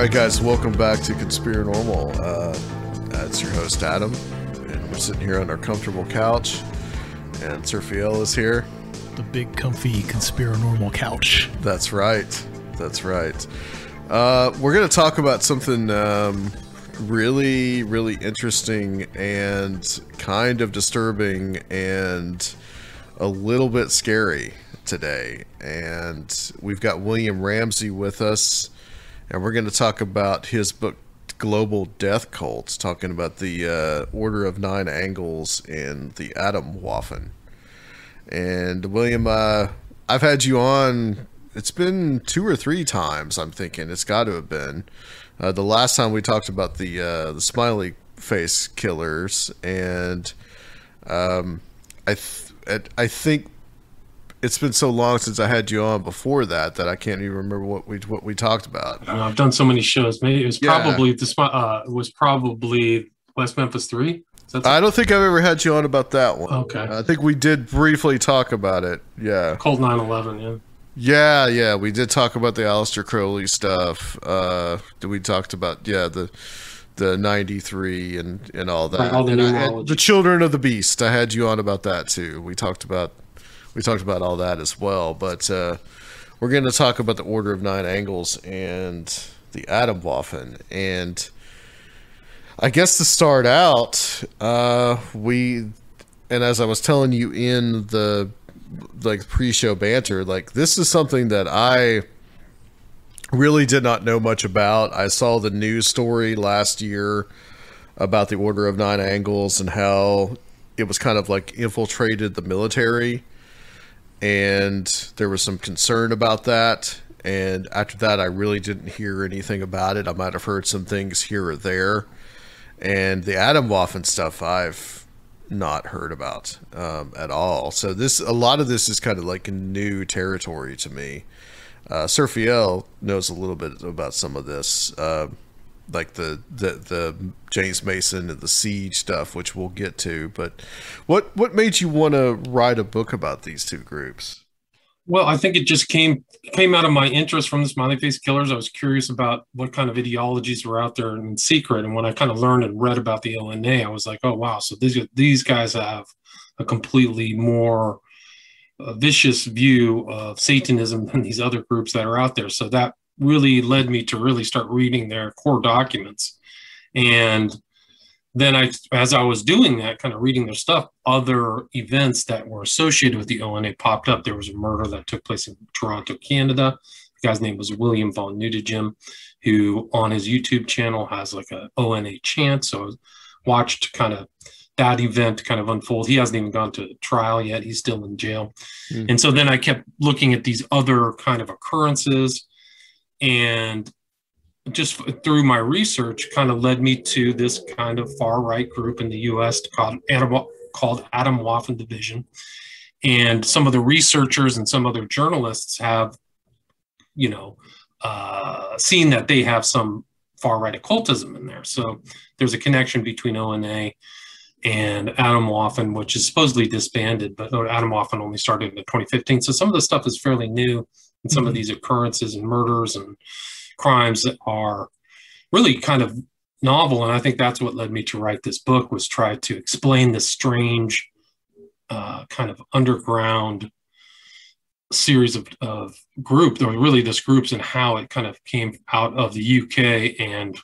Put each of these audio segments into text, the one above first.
right, guys, welcome back to Conspirinormal. Uh, it's your host, Adam, and we're sitting here on our comfortable couch, and Surfiel is here. The big, comfy Conspirinormal couch. That's right. That's right. Uh, we're going to talk about something um, really, really interesting and kind of disturbing and a little bit scary today. And we've got William Ramsey with us, and we're going to talk about his book, Global Death Cults, talking about the uh, Order of Nine Angles and the Atomwaffen. And William, uh, I've had you on. It's been two or three times. I'm thinking it's got to have been. Uh, the last time we talked about the uh, the smiley face killers, and um, I th- I think it's been so long since I had you on before that that I can't even remember what we what we talked about. I have done so many shows. Maybe it was Yeah. probably the smi- uh, it was probably West Memphis Three. I don't think I've ever had you on about that one. Okay. I think we did briefly talk about it. Yeah. Cold 9/11? Yeah. Yeah, yeah, we did talk about the Aleister Crowley stuff. Uh, we talked about yeah the the '93 and and all that. Right, all the And I- the Children of the Beast. I had you on about that too. We talked about we talked about all that as well. But uh, we're going to talk about the Order of Nine Angles and the Atomwaffen. And I guess to start out, uh, we and as I was telling you in the like pre-show banter, like this is something that I really did not know much about. I saw the news story last year about the Order of Nine Angles and how it was kind of like infiltrated the military and there was some concern about that. And after that, I really didn't hear anything about it. I might have heard some things here or there. And the Atomwaffen stuff, I've not heard about um, at all. So this, a lot of this is kind of like new territory to me. Uh, Surfiel knows a little bit about some of this, uh, like the, the the James Mason and the siege stuff, which we'll get to. But what what made you want to write a book about these two groups? Well, I think it just came came out of my interest from the Smiley Face Killers. I was curious about what kind of ideologies were out there in secret, and when I kind of learned and read about the ONA, I was like, oh wow! So these these guys have a completely more uh, vicious view of Satanism than these other groups that are out there. So that really led me to really start reading their core documents, and then I, as I was doing that, kind of reading their stuff, other events that were associated with the ONA popped up. There was a murder that took place in Toronto, Canada. The guy's name was William von Neutegem, who on his YouTube channel has like a ONA chant. So I watched kind of that event kind of unfold. He hasn't even gone to trial yet. He's still in jail. Hmm. And so then I kept looking at these other kind of occurrences and just through my research kind of led me to this kind of far right group in the US called Adam, called Atomwaffen Division. And some of the researchers and some other journalists have, you know, uh, seen that they have some far right occultism in there. So there's a connection between ONA and Atomwaffen, which is supposedly disbanded, but Atomwaffen only started in 2015. So some of the stuff is fairly new, and some of Mhm. these occurrences and murders and crimes that are really kind of novel. And I think that's what led me to write this book was try to explain this strange uh, kind of underground series of, of group, or really this groups and how it kind of came out of the UK and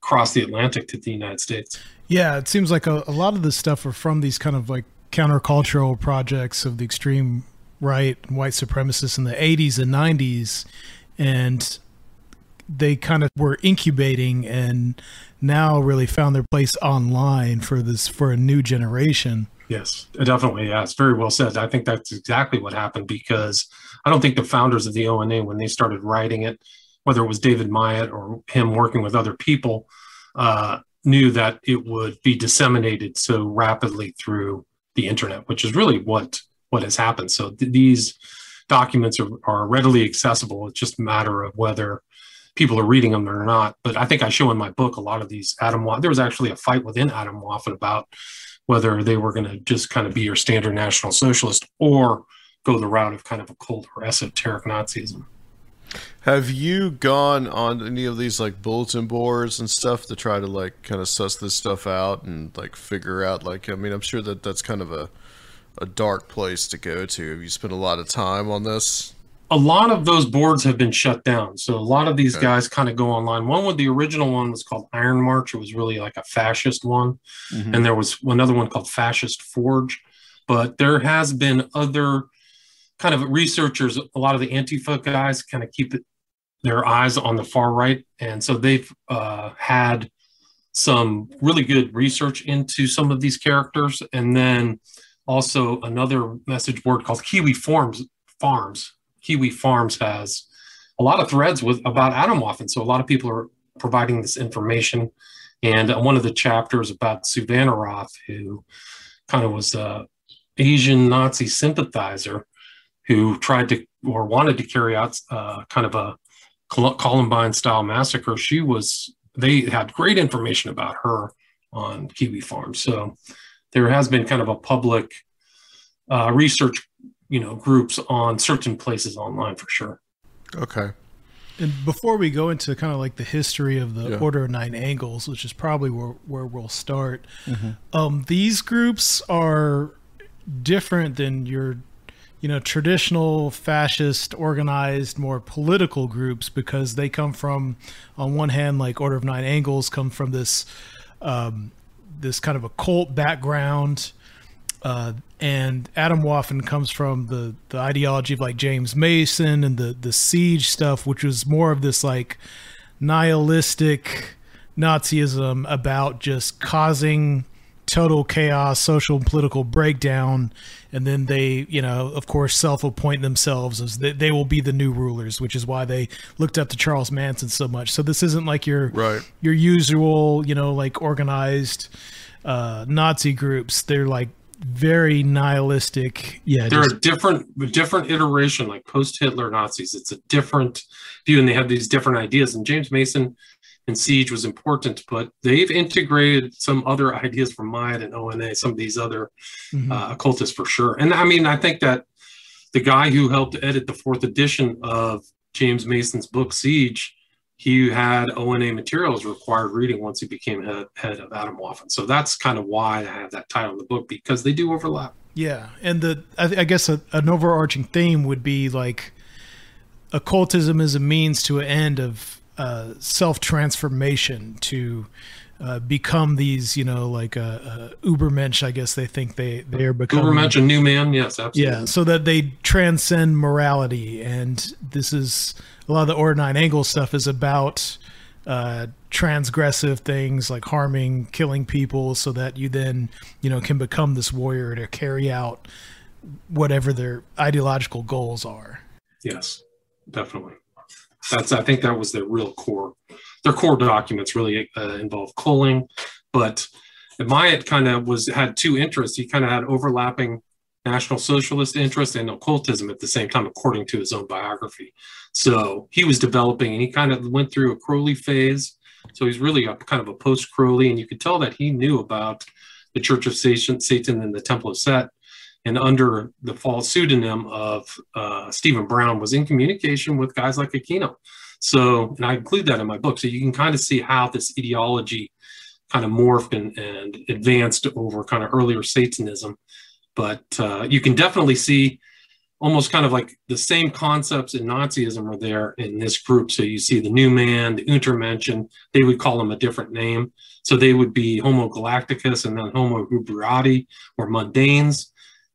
crossed the Atlantic to the United States. Yeah, it seems like a, a lot of this stuff are from these kind of like countercultural projects of the extreme right white supremacists in the 80s and 90s. And they kind of were incubating and now really found their place online for this for a new generation. Yes, definitely. Yeah, it's very well said. I think that's exactly what happened because I don't think the founders of the ONA, when they started writing it, whether it was David Myatt or him working with other people, uh, knew that it would be disseminated so rapidly through the internet, which is really what what has happened. So th- these documents are, are readily accessible. It's just a matter of whether people are reading them or not. But I think I show in my book a lot of these Atomwaffen. There was actually a fight within Atomwaffen about whether they were going to just kind of be your standard National Socialist or go the route of kind of a occult or esoteric Nazism. Have you gone on any of these like bulletin boards and stuff to try to like kind of suss this stuff out and like figure out like I mean I'm sure that that's kind of a a dark place to go to. Have you spent a lot of time on this? A lot of those boards have been shut down. So a lot of these Okay. guys kind of go online. One with the original one was called Iron March. It was really like a fascist one. Mhm. and there was another one called Fascist Forge. But there has been other kind of researchers. A lot of the Antifa guys kind of keep it, their eyes on the far right, and so they've uh, had some really good research into some of these characters, and then also another message board called Kiwi Farms. Farms. Kiwi Farms has a lot of threads with about Atomwaffen, so a lot of people are providing this information and one of the chapters about Savannah Roth, who kind of was a Asian Nazi sympathizer who tried to or wanted to carry out uh, kind of a Columbine style massacre. She was, they had great information about her on Kiwi Farm. So there has been kind of a public uh, research, you know, groups on certain places online for sure. Okay. And before we go into kind of like the history of the Yeah. Order of Nine Angles, which is probably where, where we'll start, um, these groups are different than your, you know, traditional fascist organized, more political groups because they come from, on one hand, like Order of Nine Angles come from this, um, this kind of occult background. Uh, and Atomwaffen comes from the the ideology of like James Mason and the the siege stuff, which was more of this like nihilistic Nazism about just causing total chaos, social and political breakdown, and then they, you know, of course, self-appoint themselves as they, they will be the new rulers, which is why they looked up to Charles Manson so much. So this isn't like your Right. your usual, you know, like organized uh, Nazi groups. They're like very nihilistic. Yeah, They're just- a different, different iteration, like post-Hitler Nazis. It's a different view, and they have these different ideas. And James Mason and Siege was important, but they've integrated some other ideas from Myatt and ONA, some of these other Mhm. uh, occultists for sure. And I mean, I think that the guy who helped edit the fourth edition of James Mason's book Siege, he had ONA materials required reading once he became head, head of Atomwaffen. So that's kind of why I have that title in the book because they do overlap. Yeah, and the I, I guess a, an overarching theme would be like occultism is a means to an end of uh, self transformation to uh, become these, you know, like uh, uh, Ubermensch. I guess they think they they are becoming. Ubermensch, a new man, yes, absolutely. Yeah, so that they transcend morality, and this is a lot of the Order Nine Angle stuff is about uh, transgressive things like harming, killing people, so that you then you know can become this warrior to carry out whatever their ideological goals are. Yes, definitely. That's I think that was their real core. Their core documents really uh, involve culling, but Myatt kind of was had two interests. He kind of had overlapping National Socialist interest and occultism at the same time, according to his own biography. So he was developing, and he kind of went through a Crowley phase. So he's really a kind of a post Crowley, and you could tell that he knew about the Church of Satan and the Temple of Set and under the false pseudonym of uh, Stephen Brown was in communication with guys like Aquino. So, and I include that in my book. So you can kind of see how this ideology kind of morphed and, and advanced over kind of earlier Satanism. But uh, you can definitely see almost kind of like the same concepts in Nazism are there in this group. So you see the new man, the Untermenschen, they would call them a different name. So they would be Homo Galacticus and then Homo Rubriati or Mundanes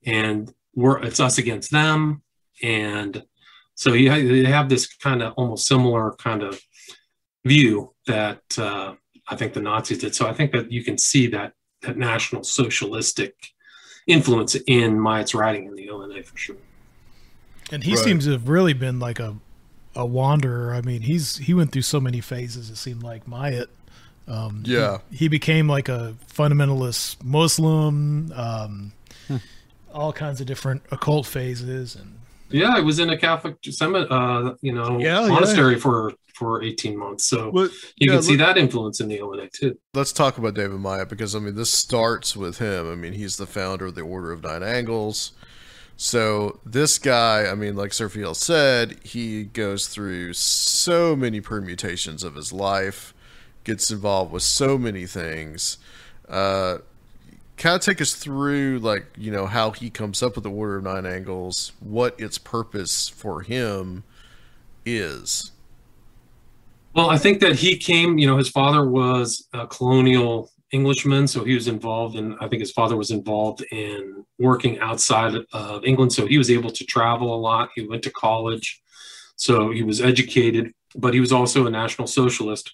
and we're it's us against them and so you ha- you have this kind of almost similar kind of view that uh, i think the nazis did so i think that you can see that that national socialistic influence in Myatt's writing in the ona for sure And he Right. seems to have really been like a a wanderer. I mean, he's he went through so many phases. It seemed like Myatt. Um, Yeah. he, became like a fundamentalist Muslim. Um. All kinds of different occult phases, and yeah i was in a catholic semi- uh, you know Yeah, yeah. monastery for for 18 months. So Well, you yeah, can see that influence in the ONA too. let's talk about David Myatt because I mean this starts with him. I mean he's the founder of the Order of Nine Angles. So this guy, I mean, like Serfiel said, he goes through so many permutations of his life, gets involved with so many things. Uh, kind of take us through, like you know, how he comes up with the Order of Nine Angles, what its purpose for him is. Well, I think that he came, you know, his father was a colonial Englishman, so he was involved in, I think his father was involved in working outside of England, so he was able to travel a lot. He went to college, so he was educated, but he was also a National Socialist.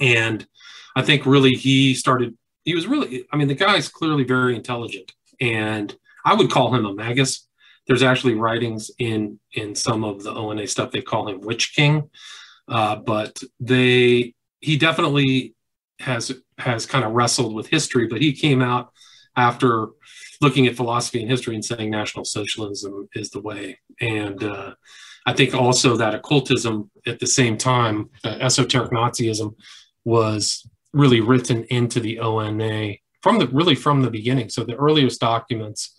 And I think really he started, he was really, I mean, the guy's clearly very intelligent, and I would call him a magus. There's actually writings in in some of the ONA stuff. They call him Witch King uh, but they he definitely has has kind of wrestled with history but he came out after looking at philosophy and history and saying national socialism is the way and uh, i think also that occultism at the same time uh, esoteric nazism was really written into the ona from the really from the beginning so the earliest documents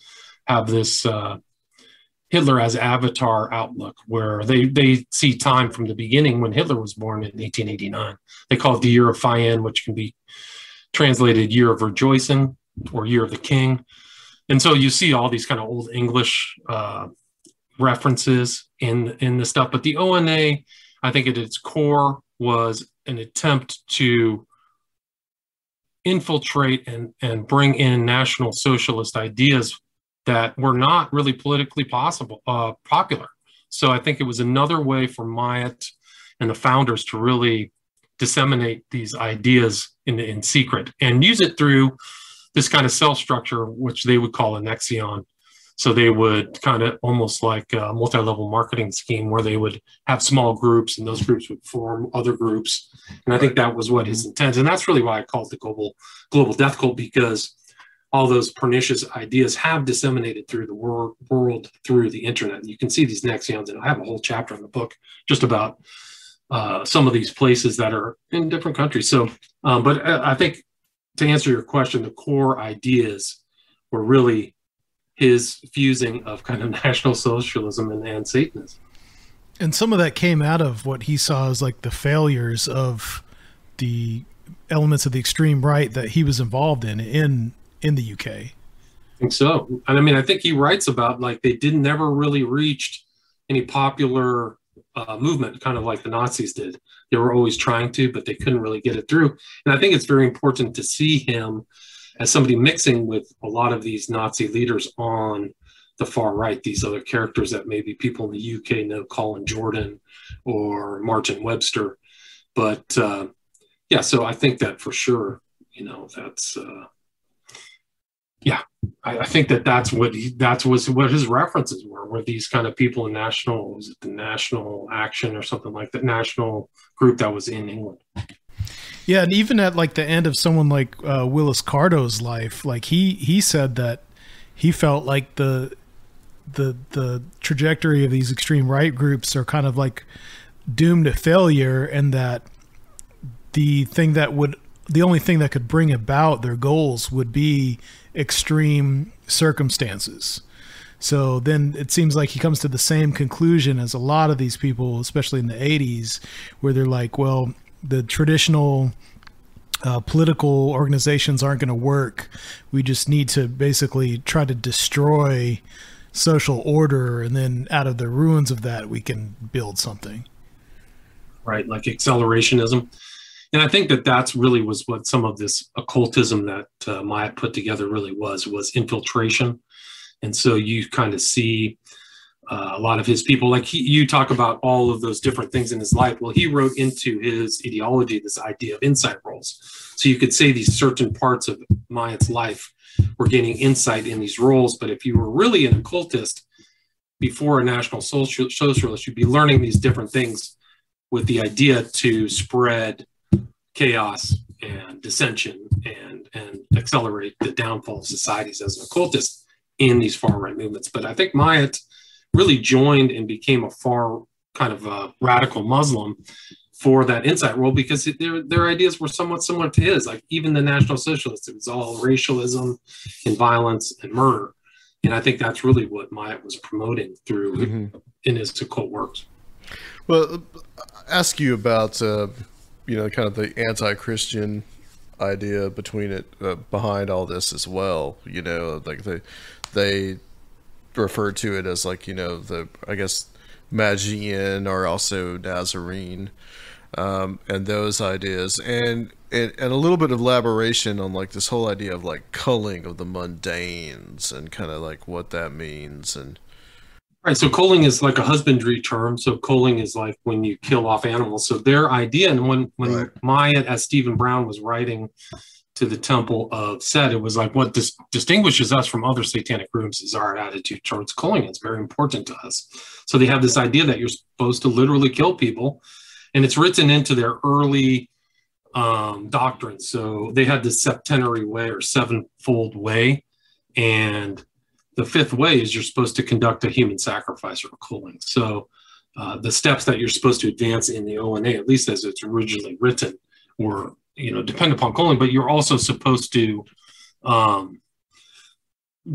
have this uh, Hitler as avatar outlook, where they, they see time from the beginning when Hitler was born in 1889. They call it the year of Fayen, which can be translated year of rejoicing or year of the king. And so you see all these kind of old English uh, references in in the stuff. But the ONA, I think at its core was an attempt to infiltrate and, and bring in national socialist ideas that were not really politically possible uh, popular. So I think it was another way for Myatt and the founders to really disseminate these ideas in, in secret and use it through this kind of cell structure, which they would call a nexion. So they would kind of almost like a multi-level marketing scheme where they would have small groups and those groups would form other groups. And I think that was what his intent. And that's really why I call it the global global death cult because all those pernicious ideas have disseminated through the wor- world through the internet. You can see these nexions, and I have a whole chapter in the book just about uh, some of these places that are in different countries. So, um, but I I think to answer your question, the core ideas were really his fusing of kind of National Socialism and, and Satanism. And some of that came out of what he saw as like the failures of the elements of the extreme right that he was involved in in in the UK. I think so. And I mean, I think he writes about like they didn't never really reached any popular uh, movement, kind of like the Nazis did. They were always trying to, but they couldn't really get it through. And I think it's very important to see him as somebody mixing with a lot of these Nazi leaders on the far right, these other characters that maybe people in the UK know, Colin Jordan or Martin Webster. But uh, yeah, so I think that for sure, you know, that's. Uh, yeah, I, I think that that's what he, that's was what his references were. Were these kind of people in national was it the National Action or something like that national group that was in England. Yeah, and even at like the end of someone like uh, Willis Carto's life, like he he said that he felt like the the the trajectory of these extreme right groups are kind of like doomed to failure, and that the thing that would the only thing that could bring about their goals would be extreme circumstances. So then it seems like he comes to the same conclusion as a lot of these people, especially in the 80s, where they're like, well, the traditional uh, political organizations aren't going to work. We just need to basically try to destroy social order, and then out of the ruins of that, we can build something. right? Like accelerationism. And I think that that's really was what some of this occultism that uh, Myatt put together really was was infiltration. And so you kind of see uh, a lot of his people, like he, you talk about all of those different things in his life. Well, he wrote into his ideology this idea of insight roles. So you could say these certain parts of Myatt's life were gaining insight in these roles. But if you were really an occultist before a national social, socialist, you'd be learning these different things with the idea to spread chaos and dissension and and accelerate the downfall of societies as an occultist in these far right movements. But I think Myatt really joined and became a far kind of a radical Muslim for that insight role because it, their their ideas were somewhat similar to his. Like even the National Socialists, it was all racialism and violence and murder, and I think that's really what Myatt was promoting through mm-hmm. in his occult works. Well, ask you about uh, you know kind of the anti-Christian idea between it uh, behind all this as well. You know, like they they refer to it as like you know the I guess Magian or also Nazarene, um, and those ideas, and, and and a little bit of elaboration on like this whole idea of like culling of the mundanes and kind of like what that means and. Right, so culling is like a husbandry term. So culling is like when you kill off animals. So their idea, and when when right. Myatt, as Stephen Brown was writing to the Temple of Set, it was like what dis- distinguishes us from other satanic groups is our attitude towards culling. It's very important to us. So they have this idea that you're supposed to literally kill people, and it's written into their early um, doctrine. So they had this septenary way or sevenfold way, and the fifth way is you're supposed to conduct a human sacrifice or a culling. So uh, the steps that you're supposed to advance in the ONA, at least as it's originally written, were you know depend upon calling, but you're also supposed to um,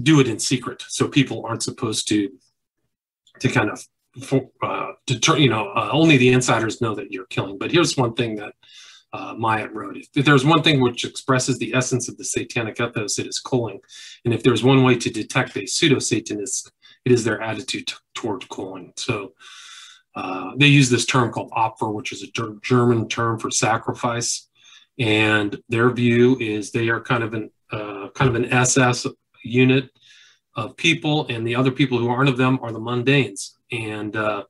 do it in secret, so people aren't supposed to to kind of uh, deter. You know, uh, only the insiders know that you're killing. But here's one thing that uh, wrote: if, there's one thing which expresses the essence of the satanic ethos, it is culling. And if there's one way to detect a pseudo Satanist, it is their attitude t- toward culling. So. Uh, they use this term called Opfer, which is a ger- German term for sacrifice and their view is they are kind of an uh, kind of an SS unit of people, and the other people who aren't of them are the mundanes. And uh,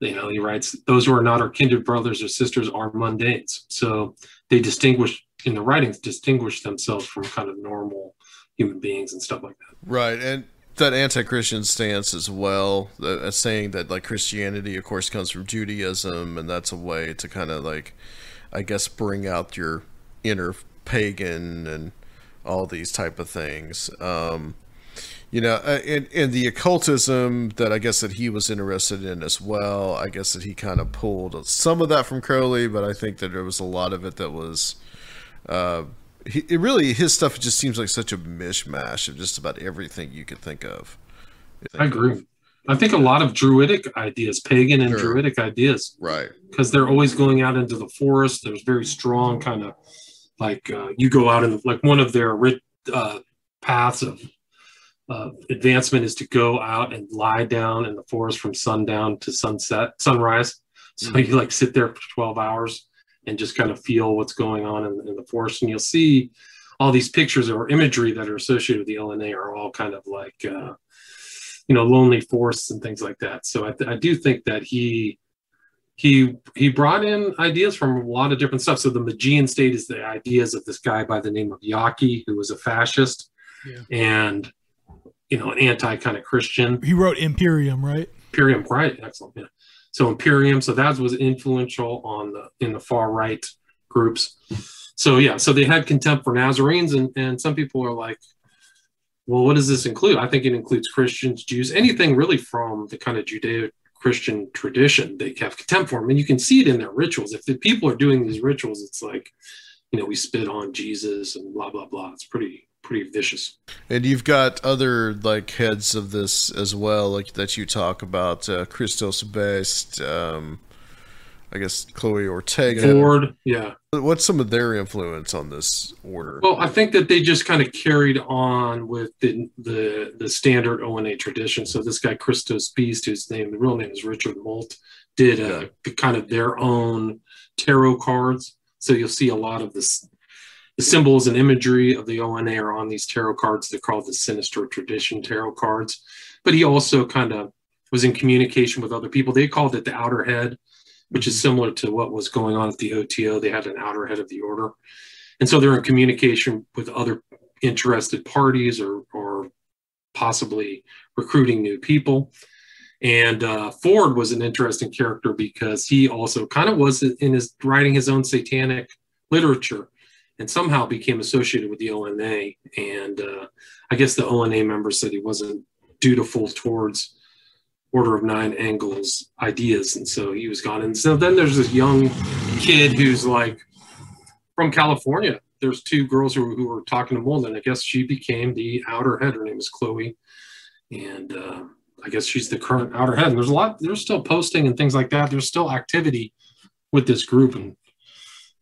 you know, he writes, "Those who are not our kindred brothers or sisters are mundanes." So they distinguish in the writings, distinguish themselves from kind of normal human beings and stuff like that. Right, and that anti-Christian stance as well, uh, saying that like Christianity, of course, comes from Judaism, and that's a way to kind of like I guess bring out your inner pagan and all these type of things. Um, you know, and, uh, and the occultism that I guess that he was interested in as well. I guess that he kind of pulled some of that from Crowley, but I think that there was a lot of it that was, uh, he, it really his stuff just seems like such a mishmash of just about everything you could think of. I agree. I think a lot of druidic ideas, pagan and sure. druidic ideas, right? Because they're always going out into the forest. There's very strong kind of like uh, you go out and like one of their uh, paths of uh, advancement is to go out and lie down in the forest from sundown to sunset, sunrise. So mm-hmm. you like sit there for 12 hours and just kind of feel what's going on in, in the forest, and you'll see all these pictures or imagery that are associated with the LNA are all kind of like uh, you know lonely forests and things like that. So I, th- I do think that he he he brought in ideas from a lot of different stuff. So the Magian state is the ideas of this guy by the name of Yockey who was a fascist yeah. and you know an anti kind of christian. He wrote imperium right? Imperium right. Excellent. Yeah. So imperium so that was influential on the in the far right groups. So yeah so they had contempt for nazarenes and and some people are like well, what does this include? I think it includes Christians, Jews, anything really from the kind of Judeo Christian tradition. They have contempt for them, and you can see it in their rituals. If the people are doing these rituals, it's like, you know, we spit on Jesus and blah blah blah. It's pretty pretty vicious. And you've got other like heads of this as well, like that you talk about, uh, Christos Beast. Um, I guess Chloe Ortega. Ford, yeah. What's some of their influence on this order? Well, I think that they just kind of carried on with the the, the standard ONA tradition. So this guy Christos Beast, whose name the real name is Richard Moult, did uh, a, kind of their own tarot cards. So you'll see a lot of this the symbols and imagery of the ONA are on these tarot cards. They're called the Sinister Tradition tarot cards. But he also kind of was in communication with other people. They called it the outer head which is similar to what was going on at the OTO. They had an outer head of the order. And so they're in communication with other interested parties or, or possibly recruiting new people. And uh, Ford was an interesting character because he also kind of was in his writing his own satanic literature and somehow became associated with the ONA. And uh, I guess the ONA members said he wasn't dutiful towards Order of Nine Angles ideas, and so he was gone. And so then there's this young kid who's like from California. There's two girls who, who were talking to Molden. I guess she became the outer head. Her name is Chloe, and uh, I guess she's the current outer head. And there's a lot. There's still posting and things like that. There's still activity with this group, and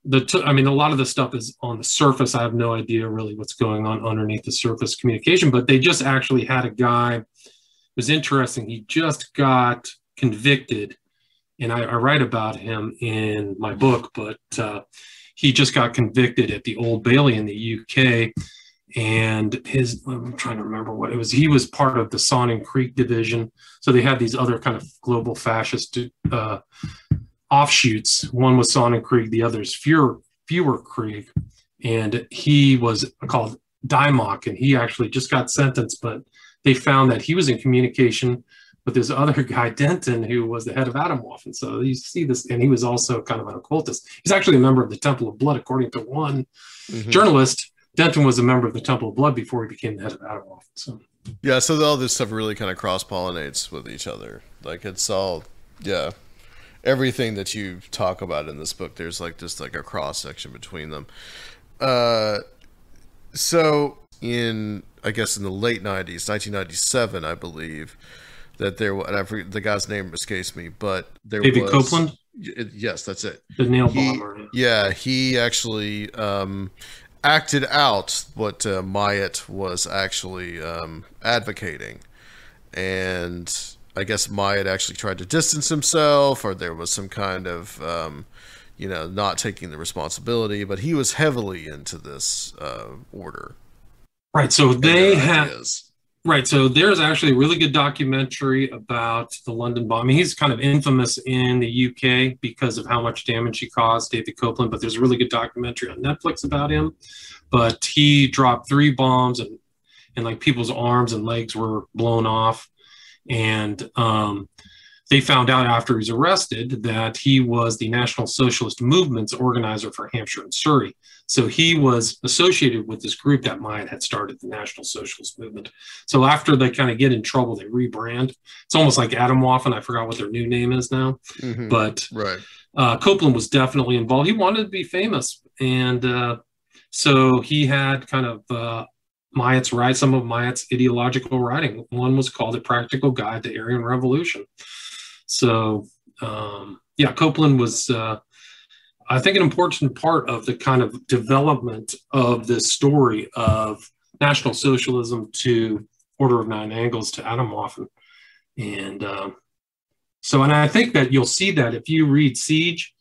the t- I mean, a lot of the stuff is on the surface. I have no idea really what's going on underneath the surface communication. But they just actually had a guy. Was interesting. He just got convicted, and I, I write about him in my book. But uh, he just got convicted at the Old Bailey in the UK. And his, I'm trying to remember what it was. He was part of the Sonnenkrieg division. So they had these other kind of global fascist uh, offshoots. One was Sonnenkrieg, the other is Fewer, Feuerkrieg. And he was called Dymock, and he actually just got sentenced, but they found that he was in communication with this other guy, Denton, who was the head of Atomwaffen. So you see this, and he was also kind of an occultist. He's actually a member of the Temple of Blood, according to one mm-hmm. journalist. Denton was a member of the Temple of Blood before he became the head of Atomwaffen. So yeah, so all this stuff really kind of cross pollinates with each other. Like it's all yeah, everything that you talk about in this book. There's like just like a cross section between them. Uh, so in I guess in the late '90s, 1997, I believe that there and I forget, the guy's name escapes me, but there was David was Copeland. Yes, that's it. The nail he. Yeah, he actually um, acted out what uh, Myatt was actually um, advocating, and I guess Myatt actually tried to distance himself, or there was some kind of um, you know not taking the responsibility, but he was heavily into this uh, order. Right. So they have. Right. So there's actually a really good documentary about the London bombing. He's kind of infamous in the UK because of how much damage he caused, David Copeland. But there's a really good documentary on Netflix about him. But he dropped three bombs and and like people's arms and legs were blown off. And um, they found out after he was arrested that he was the National Socialist Movement's organizer for Hampshire and Surrey. So he was associated with this group that Myatt had started, the National Socialist Movement. So after they kind of get in trouble, they rebrand. It's almost like Atomwaffen. I forgot what their new name is now. Mm-hmm. But right. uh, Copeland was definitely involved. He wanted to be famous. And uh, so he had kind of uh, Myatt's write some of Myatt's ideological writing. One was called A Practical Guide to Aryan Revolution. So, um, yeah, Copeland was uh, I think an important part of the kind of development of this story of National Socialism to Order of Nine Angles to Atomwaffen. And um, so, and I think that you'll see that if you read Siege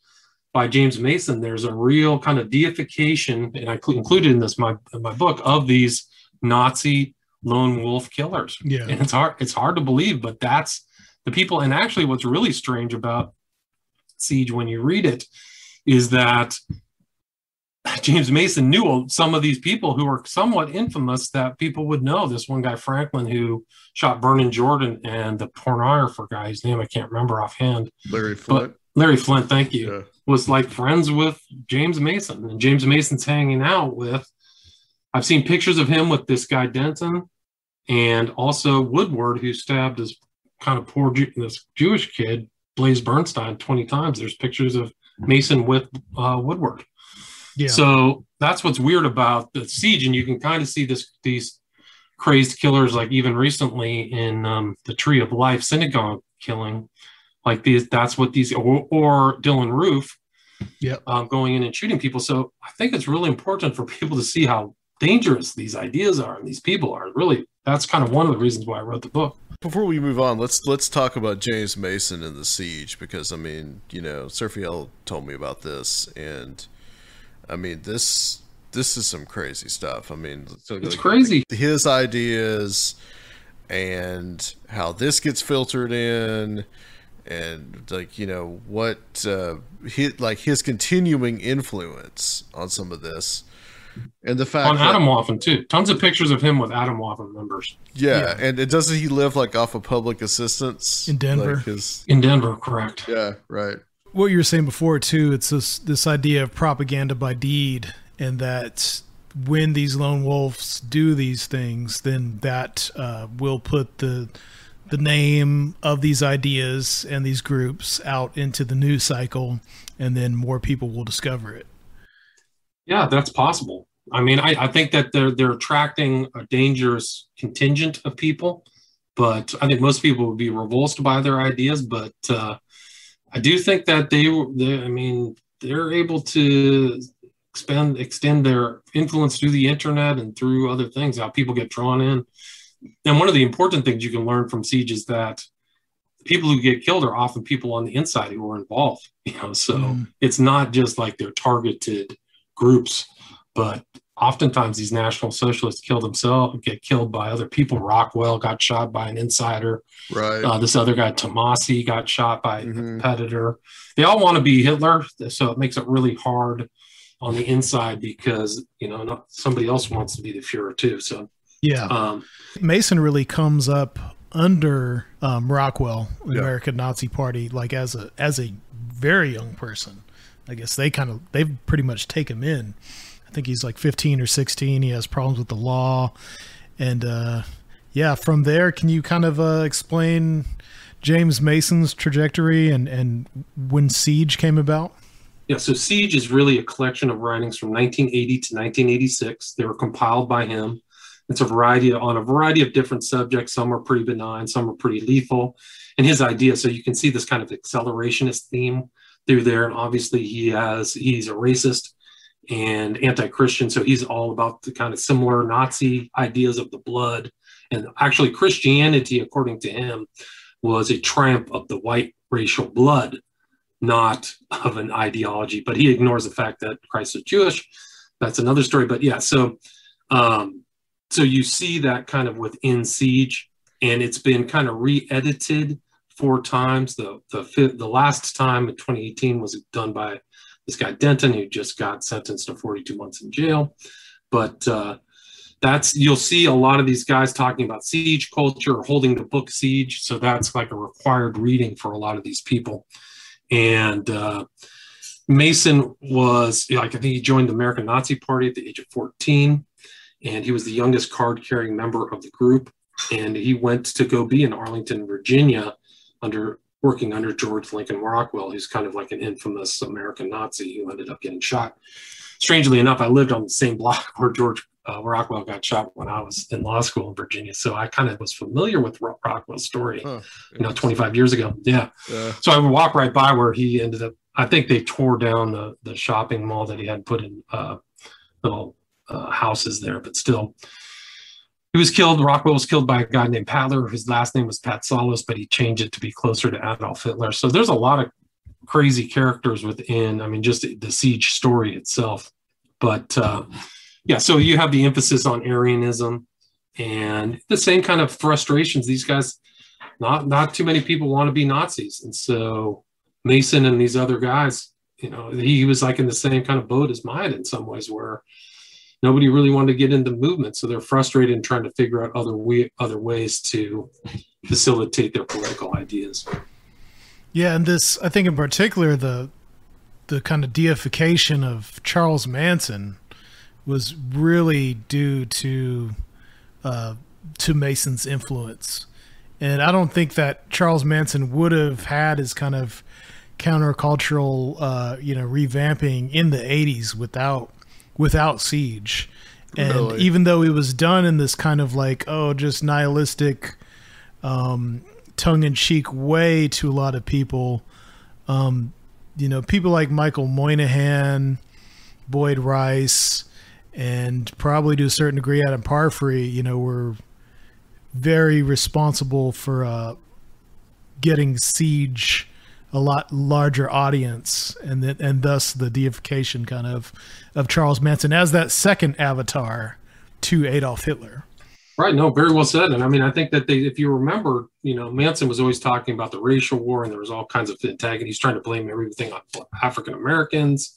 by James Mason, there's a real kind of deification, and I included in this my in my book of these Nazi lone wolf killers. Yeah, and it's hard it's hard to believe, but that's the people. And actually, what's really strange about Siege when you read it is that James Mason knew some of these people who were somewhat infamous that people would know. This one guy, Franklin, who shot Vernon Jordan and the pornographer guy, his name I can't remember offhand. Larry Flynt. But Larry Flynt, thank you, yeah. was like friends with James Mason. And James Mason's hanging out with, I've seen pictures of him with this guy Denton and also Woodward, who stabbed this kind of poor this Jewish kid, Blaze Bernstein, 20 times. There's pictures of Mason with uh, Woodward. Yeah. So that's what's weird about the siege, and you can kind of see this these crazed killers, like even recently in um, the Tree of Life synagogue killing, like these. That's what these or, or Dylann Roof, yeah, um, going in and shooting people. So I think it's really important for people to see how dangerous these ideas are and these people are. Really, that's kind of one of the reasons why I wrote the book before we move on, let's let's talk about James Mason and the siege because I mean, you know, Seraphiel told me about this, and I mean this this is some crazy stuff. I mean, so it's like, crazy. His ideas and how this gets filtered in, and like you know what uh, his, like his continuing influence on some of this and the fact on Atomwaffen too. Tons of pictures of him with Atomwaffen members. Yeah, yeah, and it doesn't he live like off of public assistance in Denver? Like his, in Denver, correct? Yeah, right. What you were saying before too, it's this this idea of propaganda by deed, and that when these lone wolves do these things, then that uh, will put the the name of these ideas and these groups out into the news cycle, and then more people will discover it. Yeah, that's possible. I mean, I, I think that they're they're attracting a dangerous contingent of people, but I think most people would be revulsed by their ideas. But uh, I do think that they, they, I mean, they're able to expand extend their influence through the internet and through other things. How people get drawn in, and one of the important things you can learn from siege is that people who get killed are often people on the inside who are involved. You know, so mm. it's not just like they're targeted groups but oftentimes these national socialists kill themselves, get killed by other people. Rockwell got shot by an insider. Right. Uh, this other guy, Tommasi, got shot by mm-hmm. a competitor. They all want to be Hitler, so it makes it really hard on the inside because you know not, somebody else wants to be the Fuhrer too. So yeah, um, Mason really comes up under um, Rockwell, the yeah. American Nazi Party, like as a as a very young person. I guess they kind of they've pretty much take him in I think he's like 15 or 16. He has problems with the law. And uh, yeah, from there, can you kind of uh, explain James Mason's trajectory and, and when Siege came about? Yeah, so Siege is really a collection of writings from 1980 to 1986. They were compiled by him. It's a variety on a variety of different subjects. Some are pretty benign, some are pretty lethal. And his idea, so you can see this kind of accelerationist theme through there. And obviously, he has he's a racist and anti-Christian. So he's all about the kind of similar Nazi ideas of the blood. And actually, Christianity, according to him, was a triumph of the white racial blood, not of an ideology. But he ignores the fact that Christ is Jewish. That's another story. But yeah, so um, so you see that kind of within Siege, and it's been kind of re-edited four times. The the the last time in 2018 was done by this guy Denton, who just got sentenced to 42 months in jail. But uh, that's you'll see a lot of these guys talking about siege culture or holding the book siege. So that's like a required reading for a lot of these people. And uh, Mason was like I think he joined the American Nazi Party at the age of 14, and he was the youngest card-carrying member of the group. And he went to go be in Arlington, Virginia, under working under George Lincoln Rockwell, who's kind of like an infamous American Nazi who ended up getting shot. Strangely enough, I lived on the same block where George uh, Rockwell got shot when I was in law school in Virginia. So I kind of was familiar with Rockwell's story, huh. you know, 25 years ago. Yeah. yeah. So I would walk right by where he ended up. I think they tore down the, the shopping mall that he had put in uh, little uh, houses there, but still, he was killed. Rockwell was killed by a guy named Patler. whose last name was Patsalos, but he changed it to be closer to Adolf Hitler. So there's a lot of crazy characters within. I mean, just the siege story itself. But uh, yeah, so you have the emphasis on Aryanism and the same kind of frustrations. These guys, not not too many people want to be Nazis, and so Mason and these other guys, you know, he was like in the same kind of boat as mine in some ways, where nobody really wanted to get into movement, so they're frustrated and trying to figure out other way, other ways to facilitate their political ideas. Yeah, and this I think in particular the the kind of deification of Charles Manson was really due to uh, to Mason's influence, and I don't think that Charles Manson would have had his kind of countercultural, uh, you know, revamping in the '80s without without Siege. And really? even though it was done in this kind of like, oh, just nihilistic, um, tongue in cheek way to a lot of people, um, you know, people like Michael Moynihan, Boyd Rice, and probably to a certain degree Adam Parfrey, you know, were very responsible for uh, getting Siege a lot larger audience, and that and thus the deification kind of of Charles Manson as that second avatar to Adolf Hitler. Right. No, very well said. And I mean, I think that they, if you remember, you know, Manson was always talking about the racial war, and there was all kinds of antagonists. He's trying to blame everything on African Americans,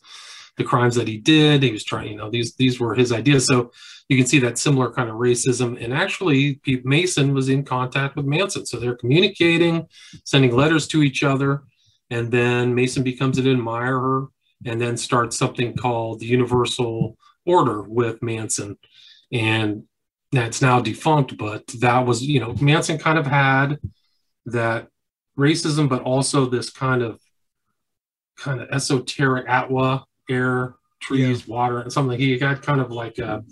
the crimes that he did. He was trying, you know, these these were his ideas. So you can see that similar kind of racism. And actually, Mason was in contact with Manson, so they're communicating, sending letters to each other and then Mason becomes an admirer and then starts something called the Universal Order with Manson. And that's now defunct, but that was, you know, Manson kind of had that racism, but also this kind of kind of esoteric Atwa air, trees, water, and something. He got kind of like a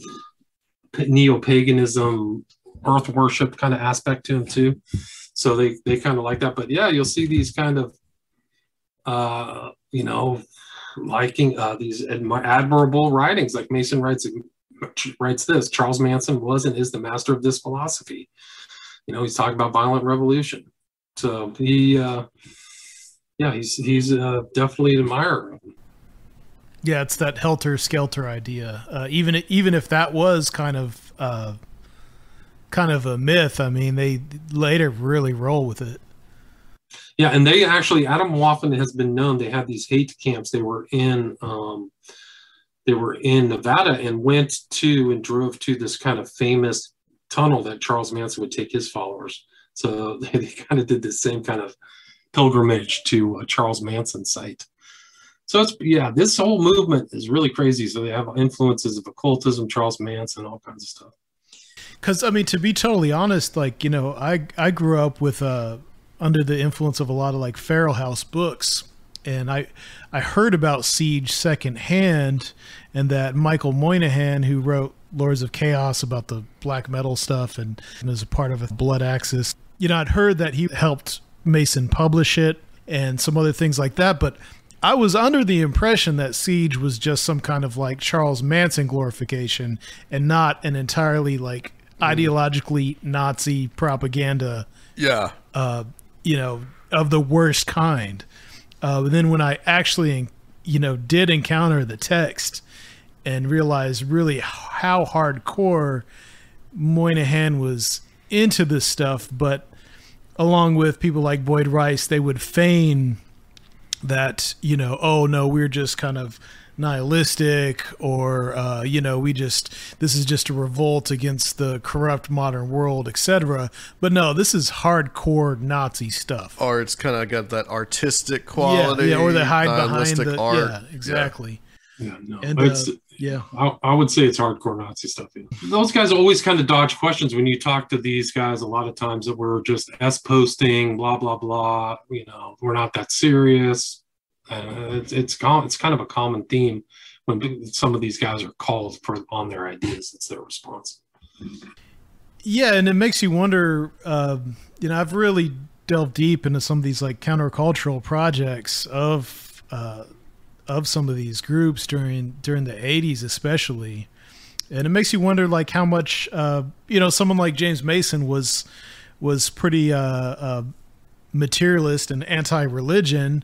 neo paganism, earth worship kind of aspect to him too. So they they kind of like that. But yeah, you'll see these kind of uh, you know liking uh, these admi- admirable writings like Mason writes writes this Charles Manson was and is the master of this philosophy. You know, he's talking about violent revolution. So he, uh, yeah, he's he's uh, definitely an admirer. Yeah, it's that helter skelter idea. Uh, even even if that was kind of uh, kind of a myth, I mean, they later really roll with it. Yeah, and they actually Atomwaffen has been known. They had these hate camps. They were in um, they were in Nevada and went to and drove to this kind of famous tunnel that Charles Manson would take his followers. So they, they kind of did the same kind of pilgrimage to a Charles Manson site. So it's yeah, this whole movement is really crazy. So they have influences of occultism, Charles Manson, all kinds of stuff. Because I mean, to be totally honest, like you know, I I grew up with uh under the influence of a lot of like Feral House books, and I I heard about Siege secondhand, and that Michael Moynihan, who wrote Lords of Chaos about the black metal stuff, and, and as a part of a Blood Axis, you know, I'd heard that he helped Mason publish it and some other things like that, but I was under the impression that Siege was just some kind of like Charles Manson glorification and not an entirely like ideologically Nazi propaganda. Yeah. Uh, you know, of the worst kind. Uh, then when I actually, you know, did encounter the text and realized really how hardcore Moynihan was into this stuff, but along with people like Boyd Rice, they would feign that, you know, oh no, we're just kind of nihilistic or uh, you know we just this is just a revolt against the corrupt modern world etc but no this is hardcore nazi stuff. Or it's kind of got that artistic quality yeah, yeah or they hide behind the art. yeah. exactly. Yeah, yeah no and, uh, yeah. I, I, would say it's hardcore nazi stuff yeah. those guys always kind of dodge questions when you talk to these guys a lot of times that we're just s posting blah blah blah you know we're not that serious it's it's, it's kind of a common theme when some of these guys are called for on their ideas. It's their response. Yeah, and it makes you wonder. Uh, you know, I've really delved deep into some of these like countercultural projects of uh, of some of these groups during during the '80s, especially, and it makes you wonder like how much uh, you know someone like James Mason was was pretty uh, uh, materialist and anti-religion,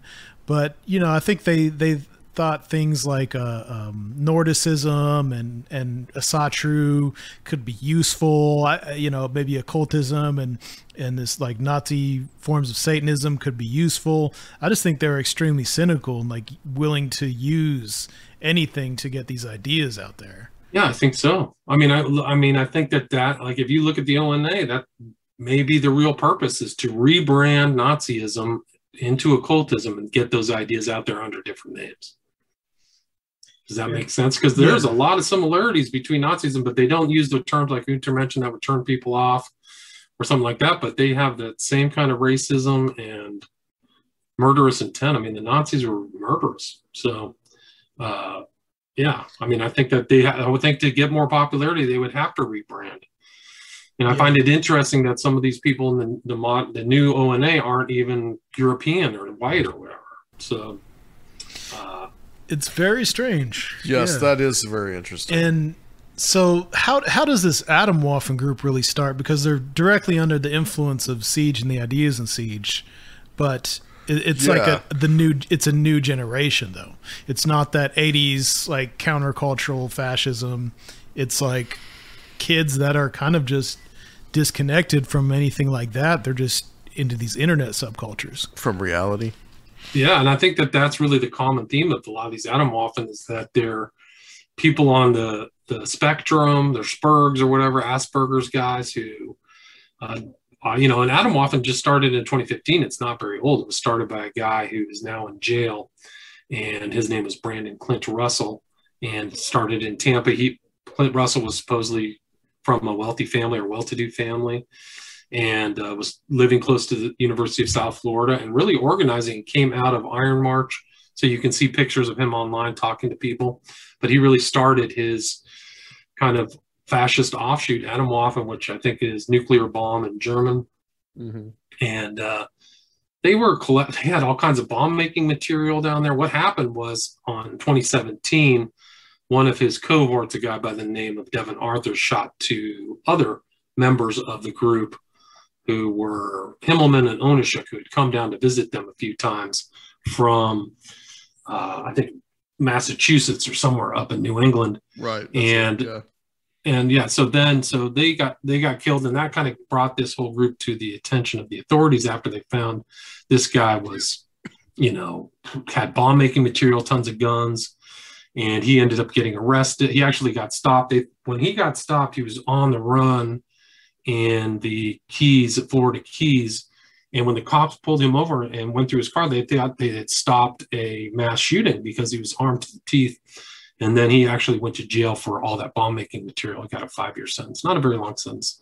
but you know, I think they they thought things like uh, um, Nordicism and and Asatru could be useful. I, you know, maybe occultism and and this like Nazi forms of Satanism could be useful. I just think they're extremely cynical and like willing to use anything to get these ideas out there. Yeah, I think so. I mean, I I mean, I think that that like if you look at the ONA, that maybe the real purpose is to rebrand Nazism into occultism and get those ideas out there under different names. Does that make sense? Because there's yeah. a lot of similarities between Nazism, but they don't use the terms like mentioned that would turn people off or something like that. But they have that same kind of racism and murderous intent. I mean, the Nazis were murderous. So, uh, yeah, I mean, I think that they, I would think to get more popularity, they would have to rebrand. And I find it interesting that some of these people in the the, mod, the new ONA aren't even European or white or whatever. So uh, it's very strange. Yes, yeah. that is very interesting. And so how how does this Atomwaffen group really start? Because they're directly under the influence of Siege and the ideas in Siege, but it's yeah. like a the new it's a new generation though. It's not that 80s like countercultural fascism. It's like kids that are kind of just disconnected from anything like that. They're just into these internet subcultures from reality. Yeah, and I think that that's really the common theme of a lot of these Atomwaffen is that they're people on the the spectrum, they're Spurgs or whatever, Asperger's guys who, uh, uh, you know, and Atomwaffen just started in 2015. It's not very old. It was started by a guy who is now in jail, and his name was Brandon Clint Russell, and started in Tampa. He Clint Russell was supposedly from a wealthy family or well-to-do family and uh, was living close to the University of South Florida and really organizing. Came out of Iron March, so you can see pictures of him online talking to people. But he really started his kind of fascist offshoot, Atomwaffen, which I think is nuclear bomb in German, Mm-hmm. and uh, they were collect. They had all kinds of bomb making material down there. What happened was on 2017, one of his cohorts, a guy by the name of Devin Arthur, shot two other members of the group who were Himmelman and Oneschuk, who had come down to visit them a few times from, uh, I think, Massachusetts or somewhere up in New England. Right. And- it, yeah. And yeah, so then so they got they got killed, and that kind of brought this whole group to the attention of the authorities after they found this guy was, you know, had bomb making material, tons of guns, and he ended up getting arrested. He actually got stopped. They, when he got stopped, he was on the run in the Keys, Florida Keys. And when the cops pulled him over and went through his car, they thought they had stopped a mass shooting because he was armed to the teeth. And then he actually went to jail for all that bomb making material. He got a five year sentence, not a very long sentence.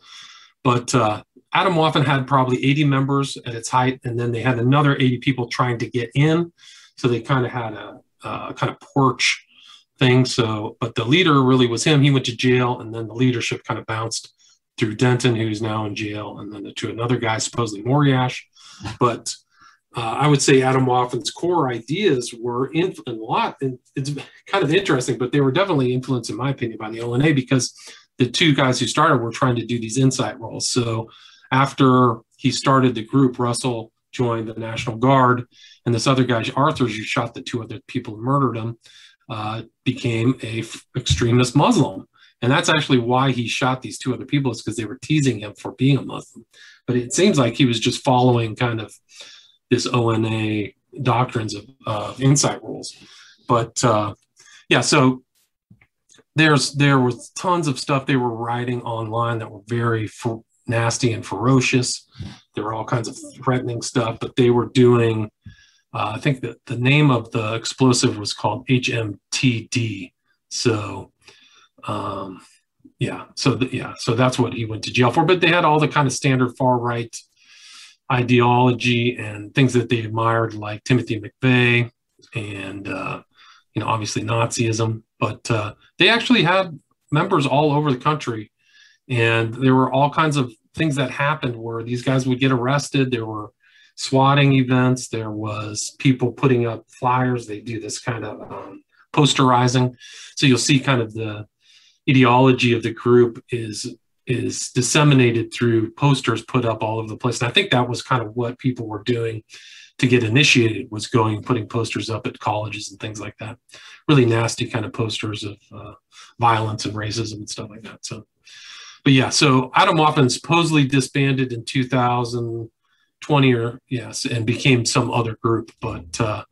But uh, Atomwaffen had probably 80 members at its height, and then they had another 80 people trying to get in. So they kind of had a, a kind of porch thing. So, but the leader really was him. He went to jail, and then the leadership kind of bounced through Denton, who's now in jail, and then to another guy, supposedly Moriash. But uh, I would say Atomwaffen's core ideas were in, a lot, and it's kind of interesting, but they were definitely influenced, in my opinion, by the ONA because the two guys who started were trying to do these insight roles. So after he started the group, Russell joined the National Guard, and this other guy, Arthur, who shot the two other people who murdered him, uh, became a f- extremist Muslim. And that's actually why he shot these two other people, is because they were teasing him for being a Muslim. But it seems like he was just following kind of this ONA doctrines of uh, insight roles. But uh, yeah, so there's there was tons of stuff they were writing online that were very f- nasty and ferocious. There were all kinds of threatening stuff, but they were doing. Uh, I think that the name of the explosive was called HMTD. So, um, yeah, so the, yeah, so that's what he went to jail for. But they had all the kind of standard far right ideology and things that they admired, like Timothy McVeigh and uh, you know obviously Nazism. But uh, they actually had members all over the country, and there were all kinds of things that happened where these guys would get arrested. There were swatting events. There was people putting up flyers. They do this kind of um, posterizing. So you'll see kind of the ideology of the group is is disseminated through posters put up all over the place. And I think that was kind of what people were doing to get initiated was going putting posters up at colleges and things like that. Really nasty kind of posters of uh, violence and racism and stuff like that. So, but yeah, so Atomwaffen supposedly disbanded in 2020 or yes, and became some other group. But uh,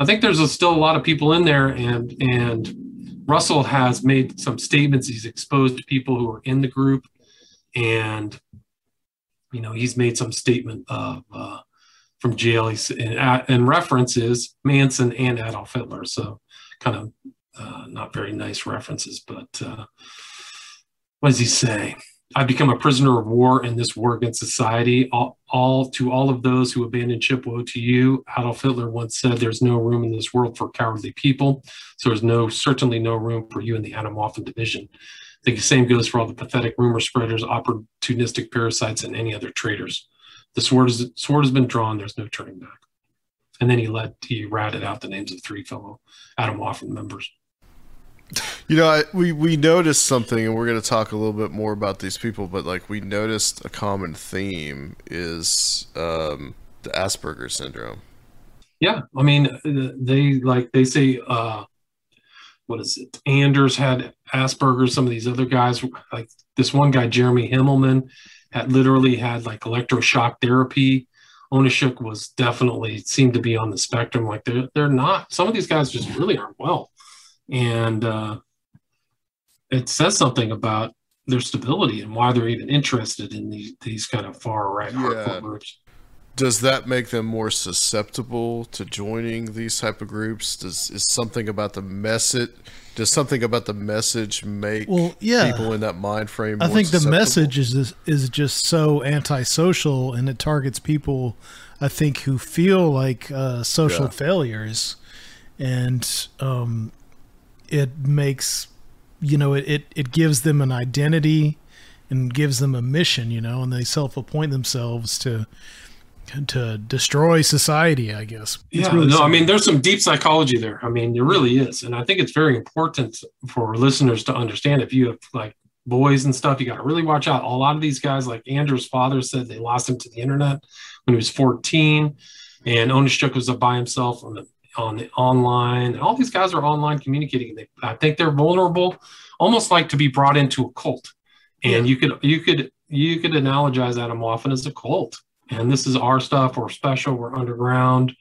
I think there's a, still a lot of people in there, and and Russell has made some statements. He's exposed people who are in the group, and you know he's made some statement of uh, from jail. He's and, and references Manson and Adolf Hitler. So kind of uh, not very nice references, but uh, what does he say? I've become a prisoner of war in this war against society. All, all to all of those who abandoned ship, woe to you. Adolf Hitler once said, "There's no room in this world for cowardly people." So there's no certainly no room for you in the Atomwaffen division. The same goes for all the pathetic rumor spreaders, opportunistic parasites, and any other traitors. The sword is sword has been drawn. There's no turning back. And then he let he ratted out the names of three fellow Atomwaffen members. You know, I, we we noticed something, and we're going to talk a little bit more about these people. But like, we noticed a common theme is um, the Asperger syndrome. Yeah, I mean, they like they say, uh, what is it? Anders had Asperger's. Some of these other guys, like this one guy, Jeremy Himmelman, had literally had like electroshock therapy. Oneschuk was definitely seemed to be on the spectrum. Like they're they're not. Some of these guys just really aren't well, and uh, it says something about their stability and why they're even interested in these these kind of far right Yeah. hardcore groups. does that make them more susceptible to joining these type of groups? Does is something about the message? Does something about the message make Well, yeah. people in that mind frame? I think the message is is- is just so antisocial, and it targets people, I think, who feel like uh, social Yeah. failures, and um, it makes you know it, it it gives them an identity and gives them a mission, you know, and they self-appoint themselves to to destroy society. I guess. It's Yeah, really no, I mean, there's some deep psychology there. I mean, there really is, and I think it's very important for listeners to understand. If you have like boys and stuff, you got to really watch out. A lot of these guys, like Andrew's father said, they lost him to the internet when he was 14, and Oneschuk was up by himself on the on the online. All these guys are online communicating. They, I think they're vulnerable, almost like to be brought into a cult. And you could you could you could analogize Atomwaffen as a cult. And this is our stuff. We're special. We're underground.